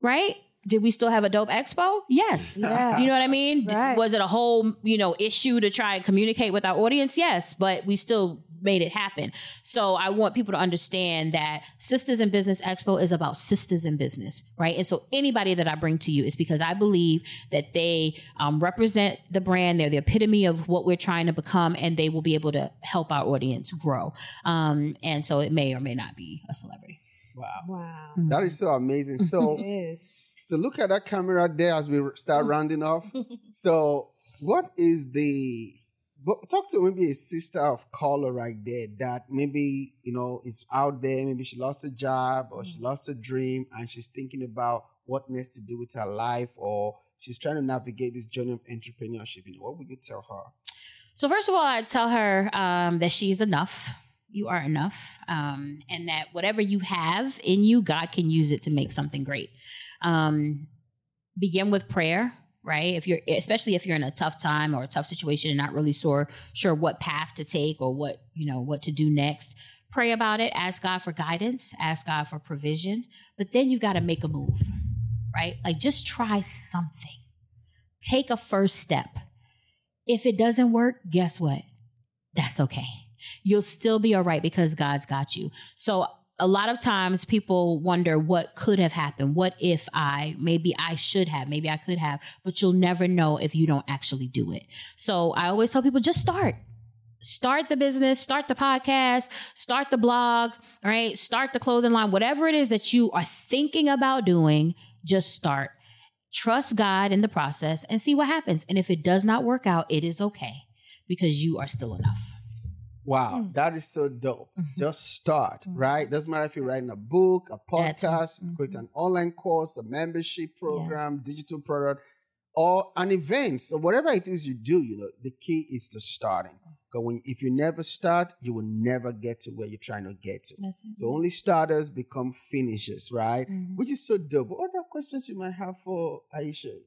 A: Right. Did we still have a dope expo? Yes.
C: Yeah.
A: You know what I mean?
C: Right.
A: Was it a whole, you know, issue to try and communicate with our audience? Yes. But we still made it happen. So I want people to understand that Sisters in Business Expo is about sisters in business, right? And so anybody that I bring to you is because I believe that they um, represent the brand. They're the epitome of what we're trying to become, and they will be able to help our audience grow. Um, and so it may or may not be a celebrity.
B: Wow.
C: Wow.
A: Mm-hmm.
B: That is so amazing. So, (laughs)
C: It is.
B: so look at that camera there as we start (laughs) rounding off. So, what is the but talk to maybe a sister of color right there that maybe you know is out there. Maybe she lost a job or she lost a dream, and she's thinking about what next to do with her life, or she's trying to navigate this journey of entrepreneurship. You know, what would you tell her?
A: So first of all, I'd tell her um, that she's enough. You are enough, um, and that whatever you have in you, God can use it to make something great. Um, begin with prayer, right? If you're, especially if you're in a tough time or a tough situation and not really sure sure what path to take or what you know what to do next. Pray about it. Ask God for guidance. Ask God for provision. But then you've got to make a move, right? Like just try something. Take a first step. If it doesn't work, guess what? That's okay. You'll still be all right because God's got you. So a lot of times people wonder what could have happened. What if I, maybe I should have, maybe I could have, but you'll never know if you don't actually do it. So I always tell people just start. Start the business, start the podcast, start the blog, right? Start the clothing line, whatever it is that you are thinking about doing, just start. Trust God in the process and see what happens. And if it does not work out, it is okay because you are still enough.
B: Wow,
C: Mm.
B: that is so dope.
A: Mhm.
B: Just start,
A: Mhm.
B: right? Doesn't matter if you're writing a book, a podcast,
A: mhm.
B: create an online course, a membership program, digital product, or an event. So whatever it is you do, you know, the key is to starting. Because when if you never start, you will never get to where you're trying to get to. So only starters become finishers, right?
A: Mhm.
B: Which is so dope. What other questions you might have for Aisha?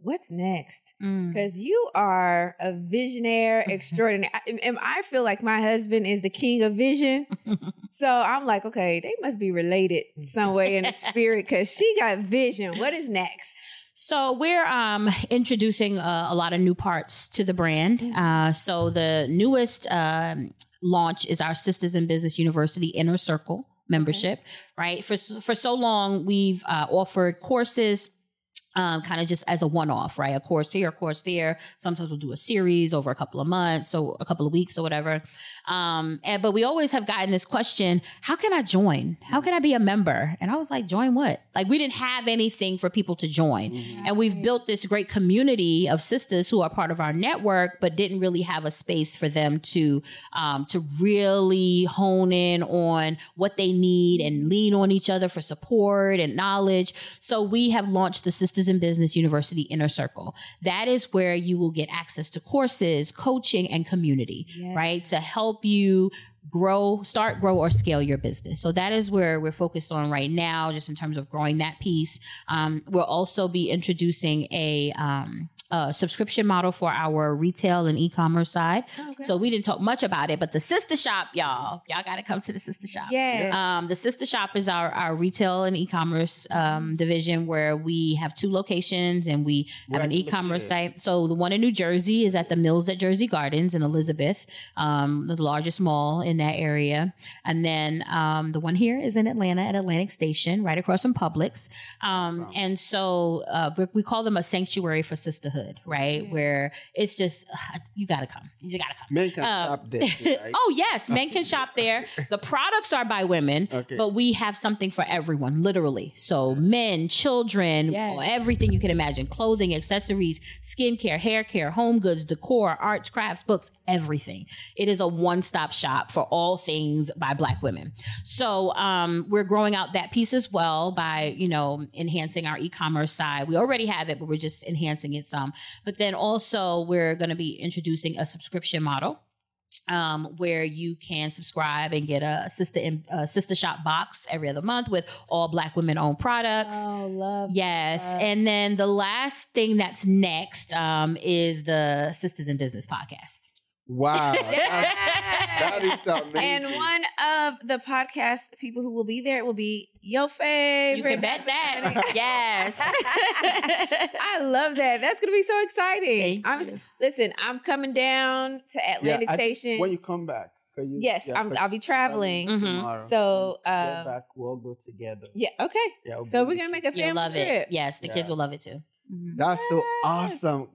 C: What's next?
A: Mm.
C: Because you are a visionaire (laughs) extraordinary. I- And I feel like my husband is the king of vision. (laughs) So I'm like, okay, they must be related some way in the spirit because she got vision. What is next?
A: So we're um, introducing uh, a lot of new parts to the brand. Uh, so the newest um, launch is our Sisters in Business University Inner Circle membership. Right for for so long we've uh, offered courses. Um, kind of just as a one-off, right? A course here, a course there. Sometimes we'll do a series over a couple of months, so a couple of weeks or whatever. Um, and but we always have gotten this question: How can I join? How can I be a member? And I was like, join what? Like we didn't have anything for people to join. And we've built this great community of sisters who are part of our network, but didn't really have a space for them to um, to really hone in on what they need and lean on each other for support and knowledge. So we have launched the Sisters in Business University Inner Circle. That is where you will get access to courses, coaching, and community,
C: Yes.
A: right? To help you grow, start, grow, or scale your business. So that is where we're focused on right now, just in terms of growing that piece. Um, we'll also be introducing a, um, a subscription model for our retail and e-commerce side.
C: Okay.
A: So we didn't talk much about it, but the sister shop, y'all, y'all got to come to the sister shop.
C: yeah.
A: Um, the sister shop is our, our retail and e-commerce um, division where we have two locations and we
B: Where
A: have an
B: are you
A: e-commerce
B: located?
A: site. So the one in New Jersey is at the Mills at Jersey Gardens in Elizabeth, um, the largest mall in that area. And then um, the one here is in Atlanta at Atlantic Station, right across from Publix. Um,
B: Awesome.
A: And so uh, we, we call them a sanctuary for sisterhood, right?
C: Yeah.
A: Where it's just uh, you got to come, you got to come.
B: Men can
A: Um,
B: shop there, (laughs) right?
A: oh yes, men can (laughs) shop there. The products are by women,
B: Okay.
A: but we have something for everyone, literally. So men, children,
C: Yes.
A: everything you can imagine: clothing, accessories, skincare, hair care, home goods, decor, arts, crafts, books, everything. It is a one-stop shop for all things by Black women. So um, we're growing out that piece as well by you know enhancing our e-commerce side. We already have it, but we're just enhancing it some. But then also we're going to be introducing a subscription model um, where you can subscribe and get a sister in, uh, sister shop box every other month with all Black women owned products.
C: oh, love.
A: Yes,
C: that.
A: and then the last thing that's next um, is the Sisters in Business podcast.
B: Wow. (laughs) That, that is amazing.
C: And one of the podcast people who will be there will be your favorite.
A: You can bet that. (laughs) yes. (laughs)
C: I love that. That's gonna be so exciting.
A: Thank
C: I'm
A: you.
C: listen. I'm coming down to
B: Yeah,
C: Atlantic
B: I-
C: Station.
B: when you come back. You,
C: yes, yeah, i will be traveling mm-hmm. tomorrow. So
B: uh, back, we'll go together.
C: Yeah. Okay. Yeah. so we're gonna make a family
A: love
C: trip.
A: It. Yes, the yeah. kids will love it too.
B: Mm-hmm. That's so awesome.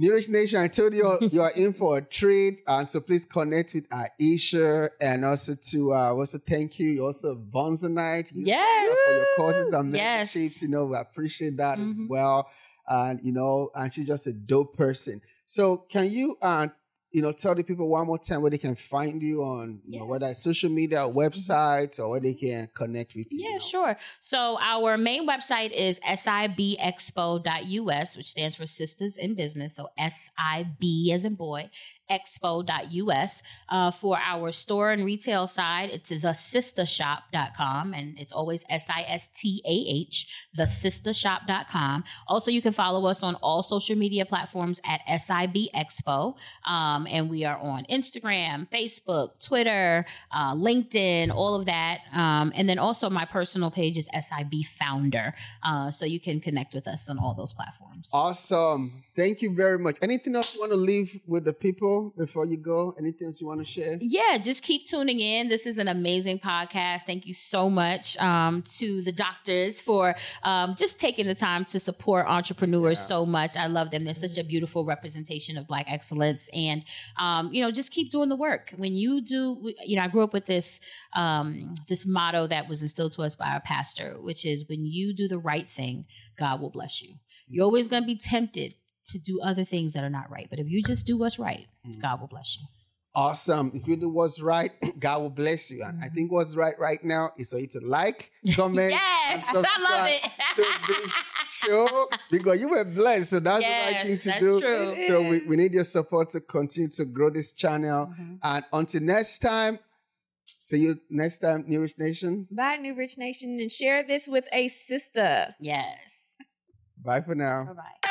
B: New Rich Nation, I told you you are in for a treat. Uh, so please connect with Aisha and also to uh, also thank you. You also Vonzonite.
A: Yeah.
B: For your courses and memberships. Yes. You know, we appreciate that mm-hmm. as well. And you know, and she's just a dope person. So can you uh you know, tell the people one more time where they can find you on, you yes. know, whether it's social media, mm-hmm. websites, or where they can connect with you.
A: Yeah,
B: you know?
A: sure. So our main website is sibexpo.us, which stands for Sisters in Business. So SIB as in boy, expo.us. Uh, for our store and retail side, it's thesistahshop.com and it's always S I S T A H, thesistahshop.com. Also, you can follow us on all social media platforms at SIB Expo. Um, and we are on Instagram, Facebook, Twitter, uh, LinkedIn, all of that. Um, and then also my personal page is SIB Founder. Uh, so you can connect with us on all those platforms.
B: Awesome. Thank you very much. Anything else you want to leave with the people? Before you go? Anything else you want to share?
A: Yeah, just keep tuning in. This is an amazing podcast. Thank you so much um, to the doctors for um, just taking the time to support entrepreneurs yeah. so much. I love them. They're such a beautiful representation of Black excellence. And, um, you know, just keep doing the work. When you do, you know, I grew up with this, um, this motto that was instilled to us by our pastor, which is when you do the right thing, God will bless you. You're always going to be tempted to do other things that are not right. But if you just do what's right, mm. God will bless you.
B: Awesome. If you do what's right, (clears throat) God will bless you. And mm-hmm. I think what's right right now is for you to like, (laughs) comment,
A: yes, I love it. to
B: this show (laughs) because you were blessed. So that's yes, the right thing to do. True. So we, we need your support to continue to grow this channel. Mm-hmm. And until next time, see you next time, New Rich Nation.
C: Bye, New Rich Nation. And share this with a sister.
A: Yes.
B: Bye for now.
A: Bye bye.